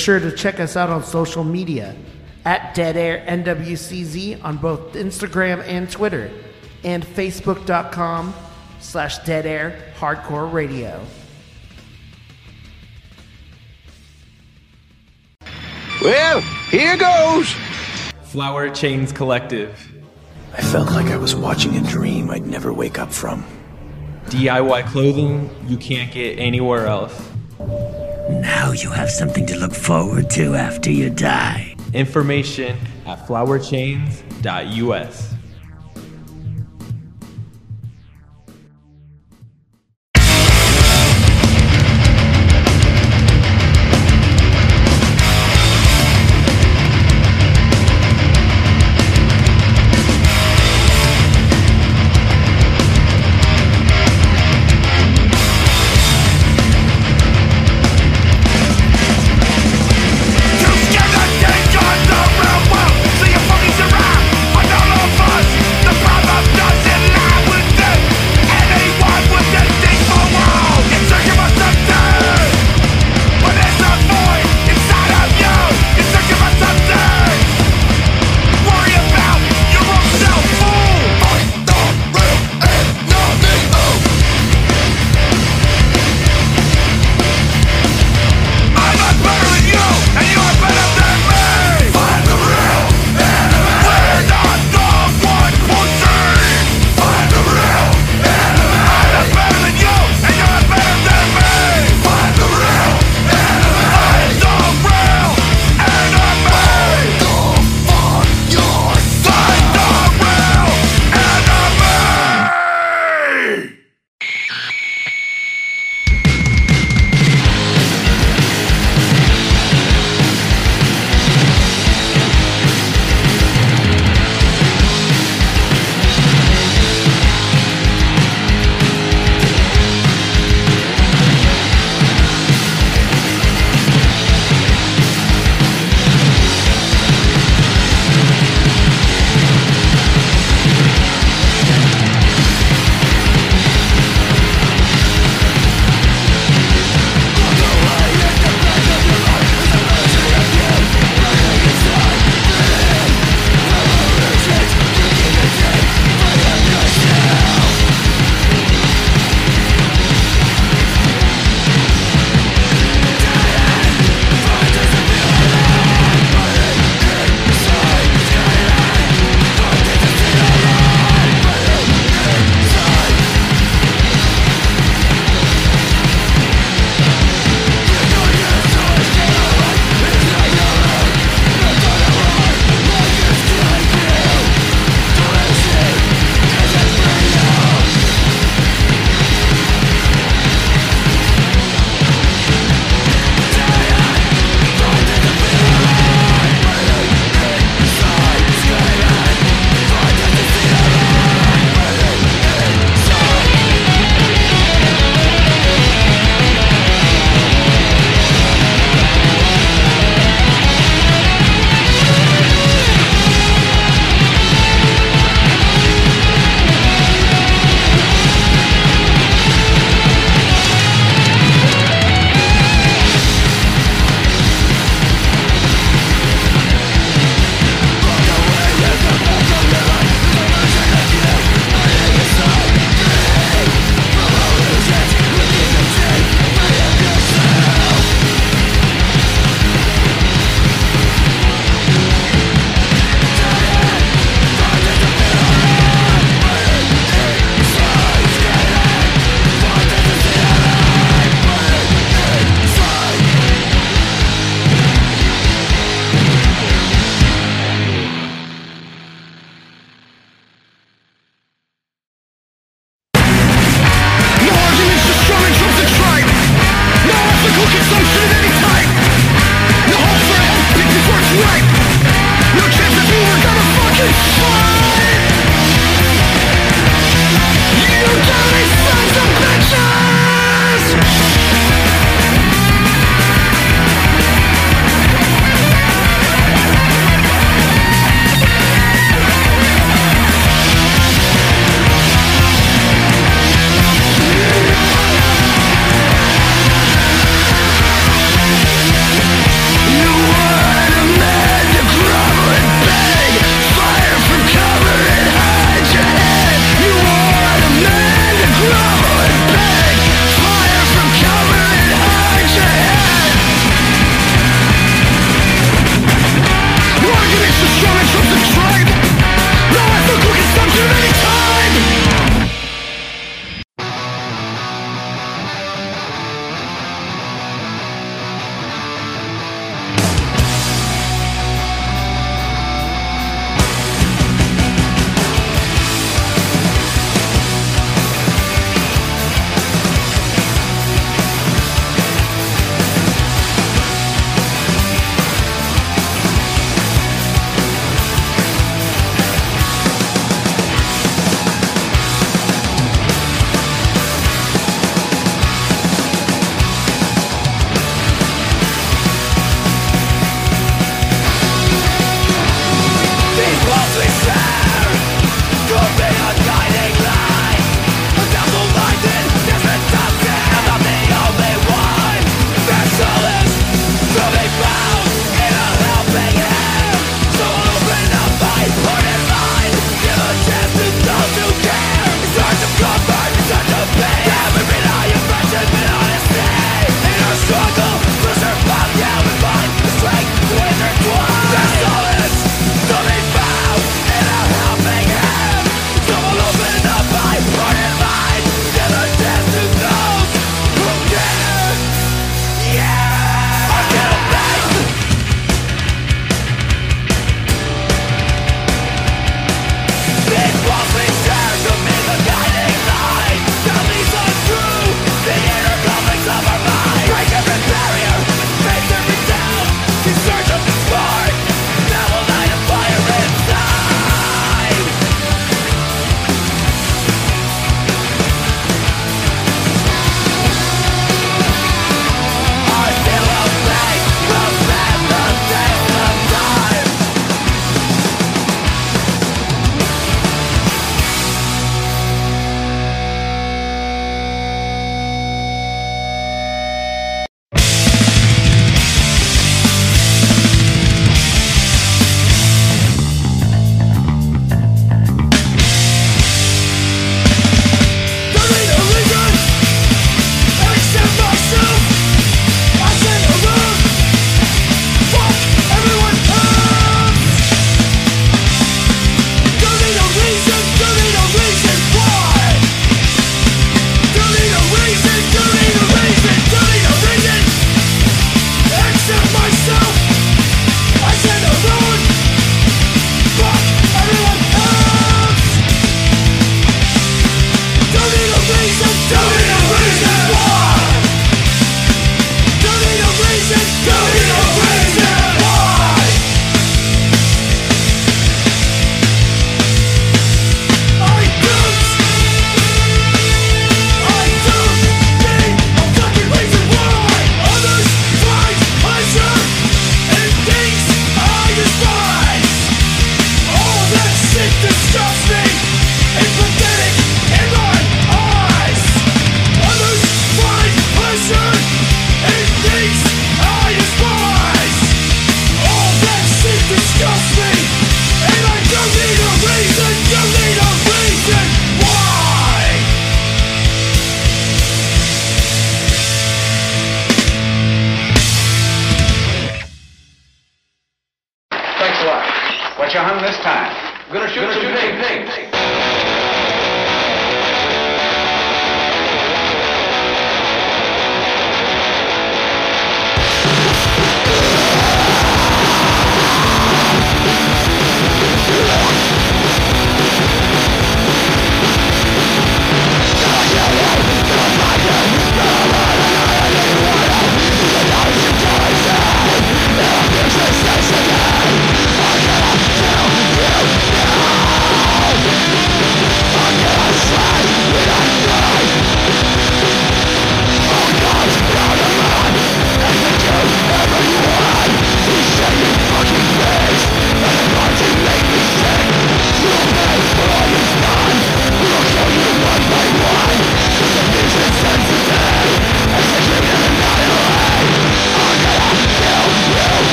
Sure to check us out on social media at Dead Air NWCZ on both Instagram and Twitter, and Facebook.com slash Dead Air Hardcore Radio. Well, here goes. Flower Chains Collective. I felt like I was watching a dream I'd never wake up from. DIY clothing you can't get anywhere else. You have something to look forward to after you die. Information at flowerchains.us.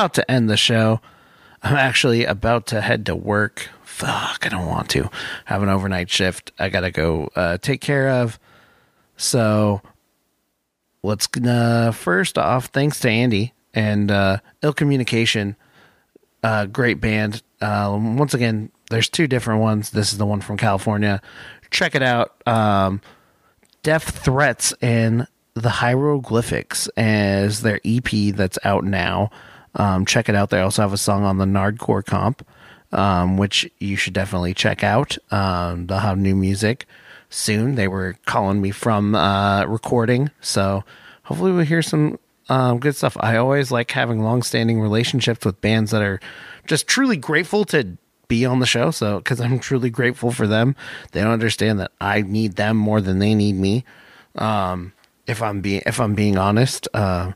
about to end the show. I'm actually about to head to work. Fuck, I don't want to have an overnight shift. I gotta go uh, take care of. So let's uh, first off, thanks to Andy and uh, Ill Communication, uh, great band. Uh, once again, there's two different ones. This is the one from California. Check it out. Um, Threats and the Hieroglyphics as their EP that's out now. Um, check it out. They also have a song on the Nardcore comp, um, which you should definitely check out. Um, they'll have new music soon. They were calling me from uh, recording, so hopefully we'll hear some um, good stuff. I always like having long-standing relationships with bands that are just truly grateful to be on the show. So because I'm truly grateful for them, they don't understand that I need them more than they need me. Um, if I'm being if I'm being honest, uh,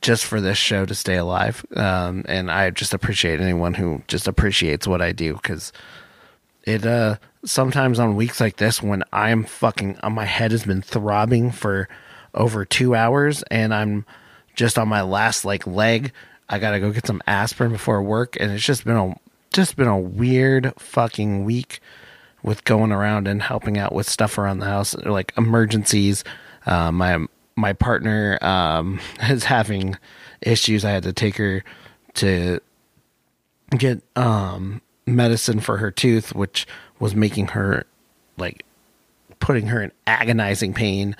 just for this show to stay alive. Um, and I just appreciate anyone who just appreciates what I do because it uh sometimes on weeks like this when I'm fucking uh, my head has been throbbing for over two hours and I'm just on my last like leg. I gotta go get some aspirin before work, and it's just been a just been a weird fucking week with going around and helping out with stuff around the house, like emergencies. Uh, my my partner um, is having issues. I had to take her to get um, medicine for her tooth, which was making her like putting her in agonizing pain.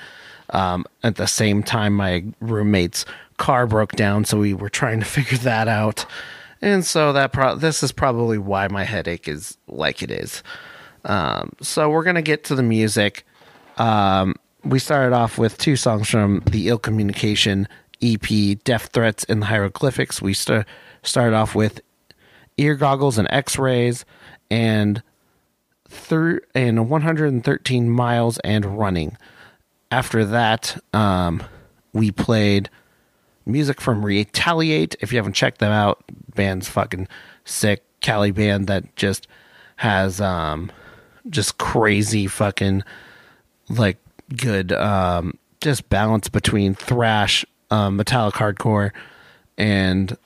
Um, at the same time, my roommate's car broke down, so we were trying to figure that out. And so that pro- this is probably why my headache is like it is. Um, so we're gonna get to the music. Um, we started off with two songs from the Ill Communication EP, Death Threats and Hieroglyphics. We st- started off with Ear Goggles and X-Rays and thir- and 113 miles and running. After that, um, we played music from Retaliate. If you haven't checked them out, band's fucking sick. Cali band that just has um just crazy fucking like good um just balance between thrash, um, metallic hardcore and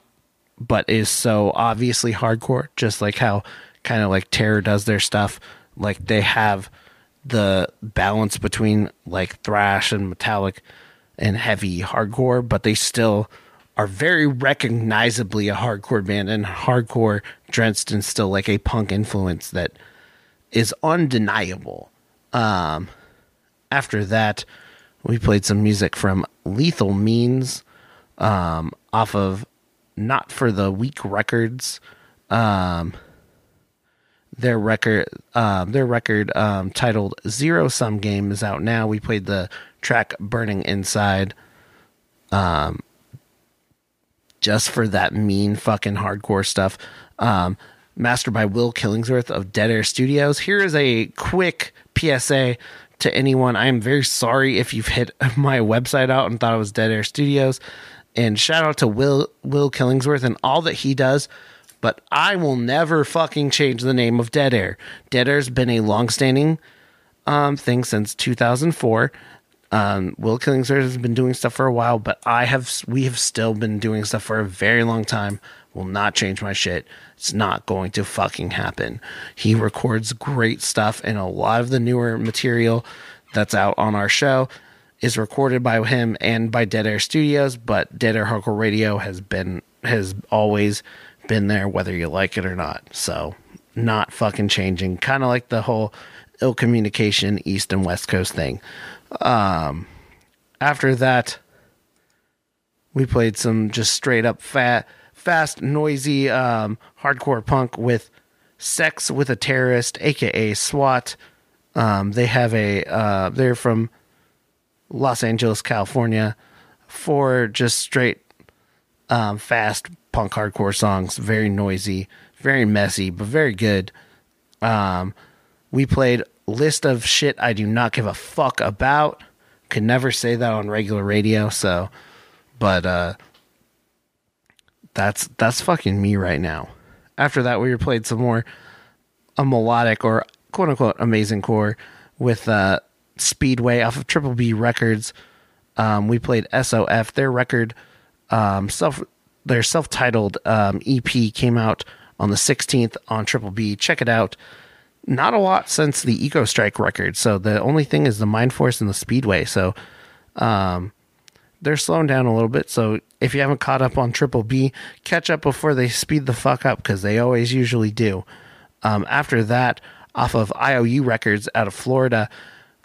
but is so obviously hardcore, just like how kind of like Terror does their stuff. Like they have the balance between like thrash and metallic and heavy hardcore, but they still are very recognizably a hardcore band and hardcore drenched in still like a punk influence that is undeniable. Um, after that, we played some music from Lethal Means um, off of Not for the Weak Records. Um, their record, um, their record um, titled Zero Sum Game is out now. We played the track Burning Inside. Um, just for that mean fucking hardcore stuff. Um, mastered by Will Killingsworth of Dead Air Studios. Here is a quick PSA to anyone. I am very sorry if you've hit my website out and thought it was Dead Air Studios. And shout out to Will Will Killingsworth and all that he does. But I will never fucking change the name of Dead Air. Dead Air's been a long-standing um, thing since 2004. Um, Will Killingsworth has been doing stuff for a while, but I have we have still been doing stuff for a very long time. Will not change my shit. It's not going to fucking happen. He records great stuff, and a lot of the newer material that's out on our show is recorded by him and by Dead Air Studios. But Dead Air Hardcore Radio has been has always been there, whether you like it or not. So not fucking changing. Kind of like the whole ill communication East and West Coast thing. Um, after that, we played some just straight up fat, fast, noisy, um, hardcore punk with Sex with a Terrorist, aka SWAT. Um, they have a, uh, they're from Los Angeles, California, for just straight, um, fast punk hardcore songs. Very noisy, very messy, but very good. Um, we played list of shit I do not give a fuck about. Could never say that on regular radio, so but uh that's that's fucking me right now. After that we played some more a melodic or quote unquote amazing core with uh Speedway off of Triple B Records. Um we played SOF, their record um self their self-titled um, EP came out on the 16th on Triple B. Check it out. Not a lot since the Eco Strike record. So the only thing is the Mindforce and the Speedway. So um, they're slowing down a little bit. So if you haven't caught up on Triple B, catch up before they speed the fuck up because they always usually do. Um, after that, off of IOU Records out of Florida,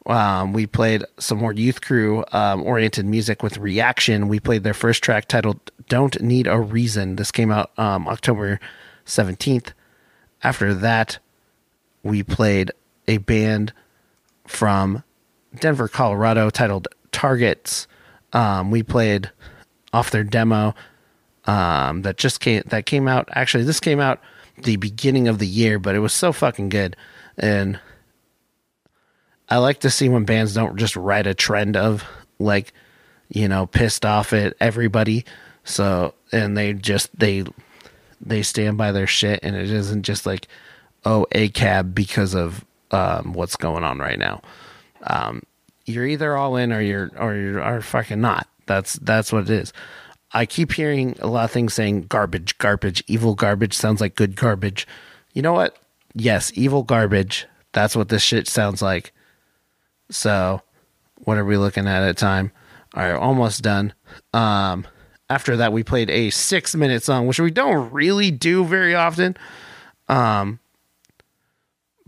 um, we played some more youth crew um, oriented music with Reaction. We played their first track titled Don't Need a Reason. This came out um, October 17th. After that, we played a band from Denver, Colorado titled Targets. Um, we played off their demo um, that just came that came out. Actually, this came out the beginning of the year, but it was so fucking good. And I like to see when bands don't just ride a trend of like, you know, pissed off at everybody. So and they just they they stand by their shit and it isn't just like, oh, a cab because of um, what's going on right now. Um, you're either all in or you're or you're are fucking not. That's that's what it is. I keep hearing a lot of things saying garbage, garbage, evil garbage sounds like good garbage. You know what? Yes, evil garbage. That's what this shit sounds like. So, what are we looking at at time? All right, almost done. Um, after that, we played a six minute song, which we don't really do very often. Um,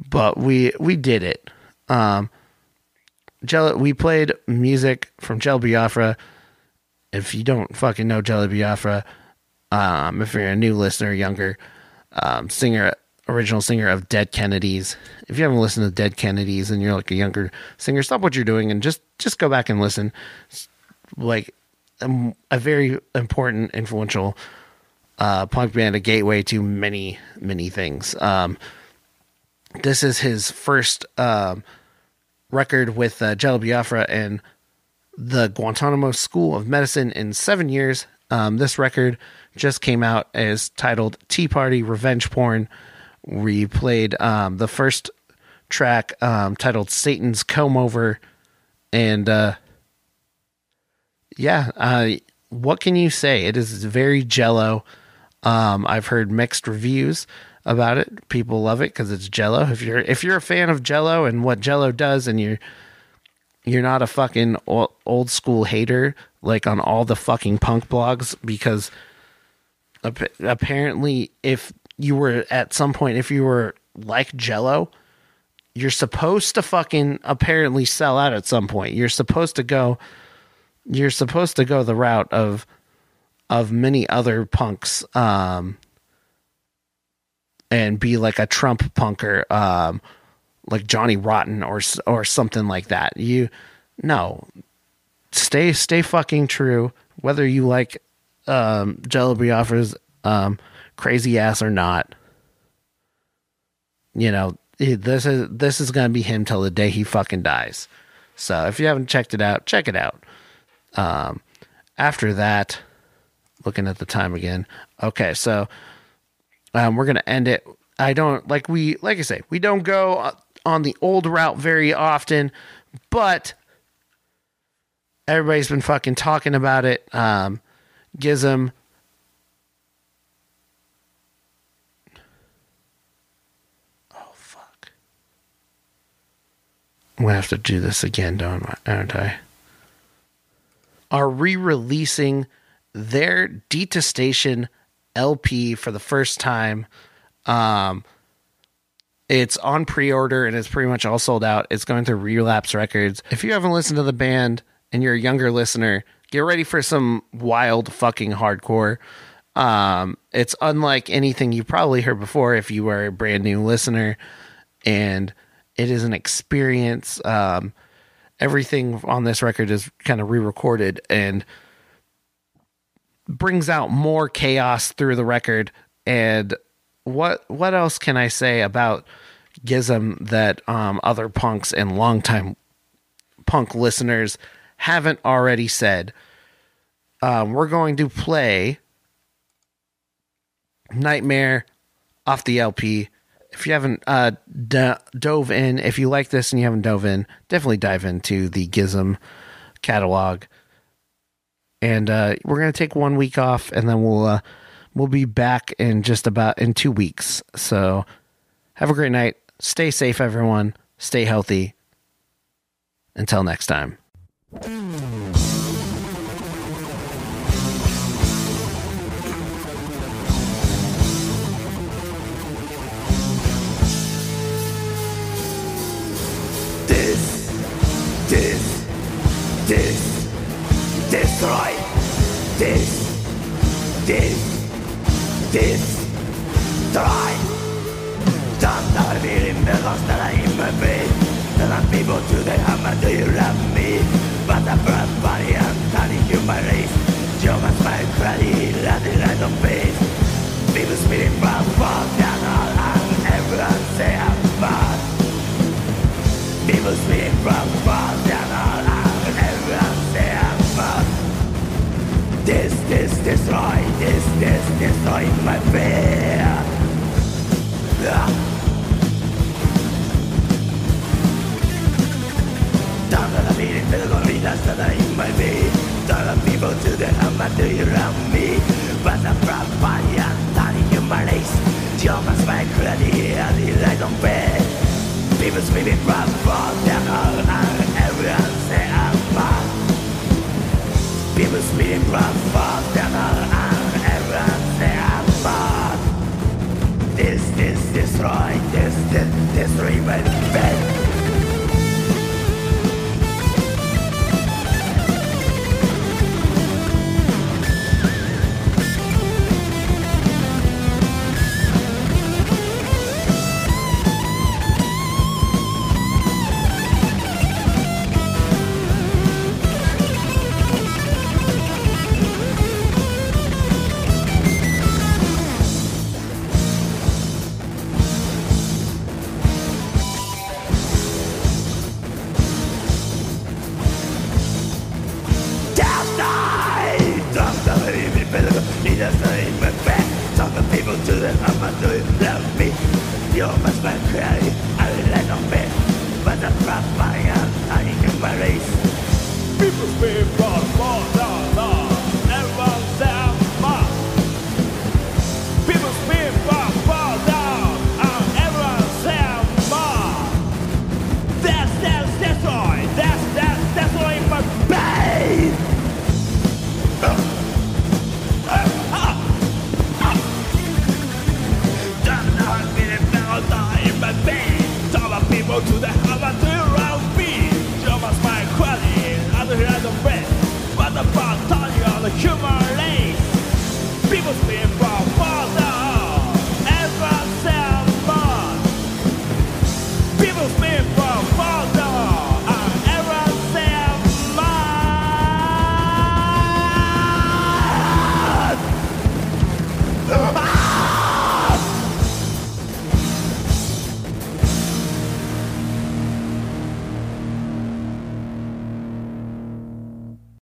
but we we did it. Um, Jello, we played music from Jello Biafra. If you don't fucking know Jello Biafra, um, if you're a new listener, younger, um, singer, original singer of Dead Kennedys. If you haven't listened to Dead Kennedys and you're like a younger singer, stop what you're doing and just just go back and listen. It's like um, a very important, influential uh, punk band, a gateway to many, many things. Um, this is his first um, record with uh, Jello Biafra and the Guantanamo School of Medicine in seven years. Um, this record just came out as titled Tea Party Revenge Porn. We played um, the first track um, titled Satan's Comb Over. And uh, yeah, uh, what can you say? It is very jello. Um, I've heard mixed reviews about it. People love it because it's Jello. If you're if you're a fan of Jello and what Jello does, and you're you're not a fucking old, school hater like on all the fucking punk blogs, because apparently, if you were at some point, if you were like Jello, you're supposed to fucking apparently sell out at some point. You're supposed to go. You're supposed to go the route of of many other punks um, and be like a Trump punker, um, like Johnny Rotten or or something like that. You no, stay stay fucking true. Whether you like um, Jello Biafra's um, crazy ass or not, you know this is this is gonna be him till the day he fucking dies. So if you haven't checked it out, check it out. Um, after that, looking at the time again. Okay, so um, we're gonna end it. I don't like we like I say we don't go on the old route very often, but everybody's been fucking talking about it. Um, GISM. Oh fuck! I'm gonna have to do this again, don't I? Aren't I? Are re-releasing their detestation LP for the first time. Um, it's on pre-order and it's pretty much all sold out. It's going through Relapse Records. If you haven't listened to the band and you're a younger listener, get ready for some wild fucking hardcore. Um, it's unlike anything you probably heard before if you were a brand new listener, and it is an experience. Um, everything on this record is kind of re-recorded and brings out more chaos through the record and what what else can i say about GISM that um, other punks and longtime punk listeners haven't already said um, we're going to play nightmare off the lp if you haven't uh, d- dove in if you like this and you haven't dove in definitely dive into the GISM catalog and uh, we're gonna take one week off, and then we'll uh, we'll be back in just about in two weeks. So have a great night. Stay safe, everyone. Stay healthy. Until next time. This, this, this, destroy. This, this, this, try. Me because that I am my brain. That I'm people today, how much do you love me? But I'm body, I'm turning human race. Show my crying, landing right on face. People spitting from fall down all and everyone say I'm bad. People spitting from fall down all and everyone say I'm bad. This, this, destroy, this, this, destroy my fear. Ah. Down to the meeting, physical readers that are in my way. Down the people to the hammer, do you love me? But I'm from body, I'm turning human race. You're my spine, credit, and the light on bed. People screaming from fall down all and everyone say I'm bad. People screaming from fall down all and everyone say I'm bad. This, this, destroy, this, this, destroy my bed.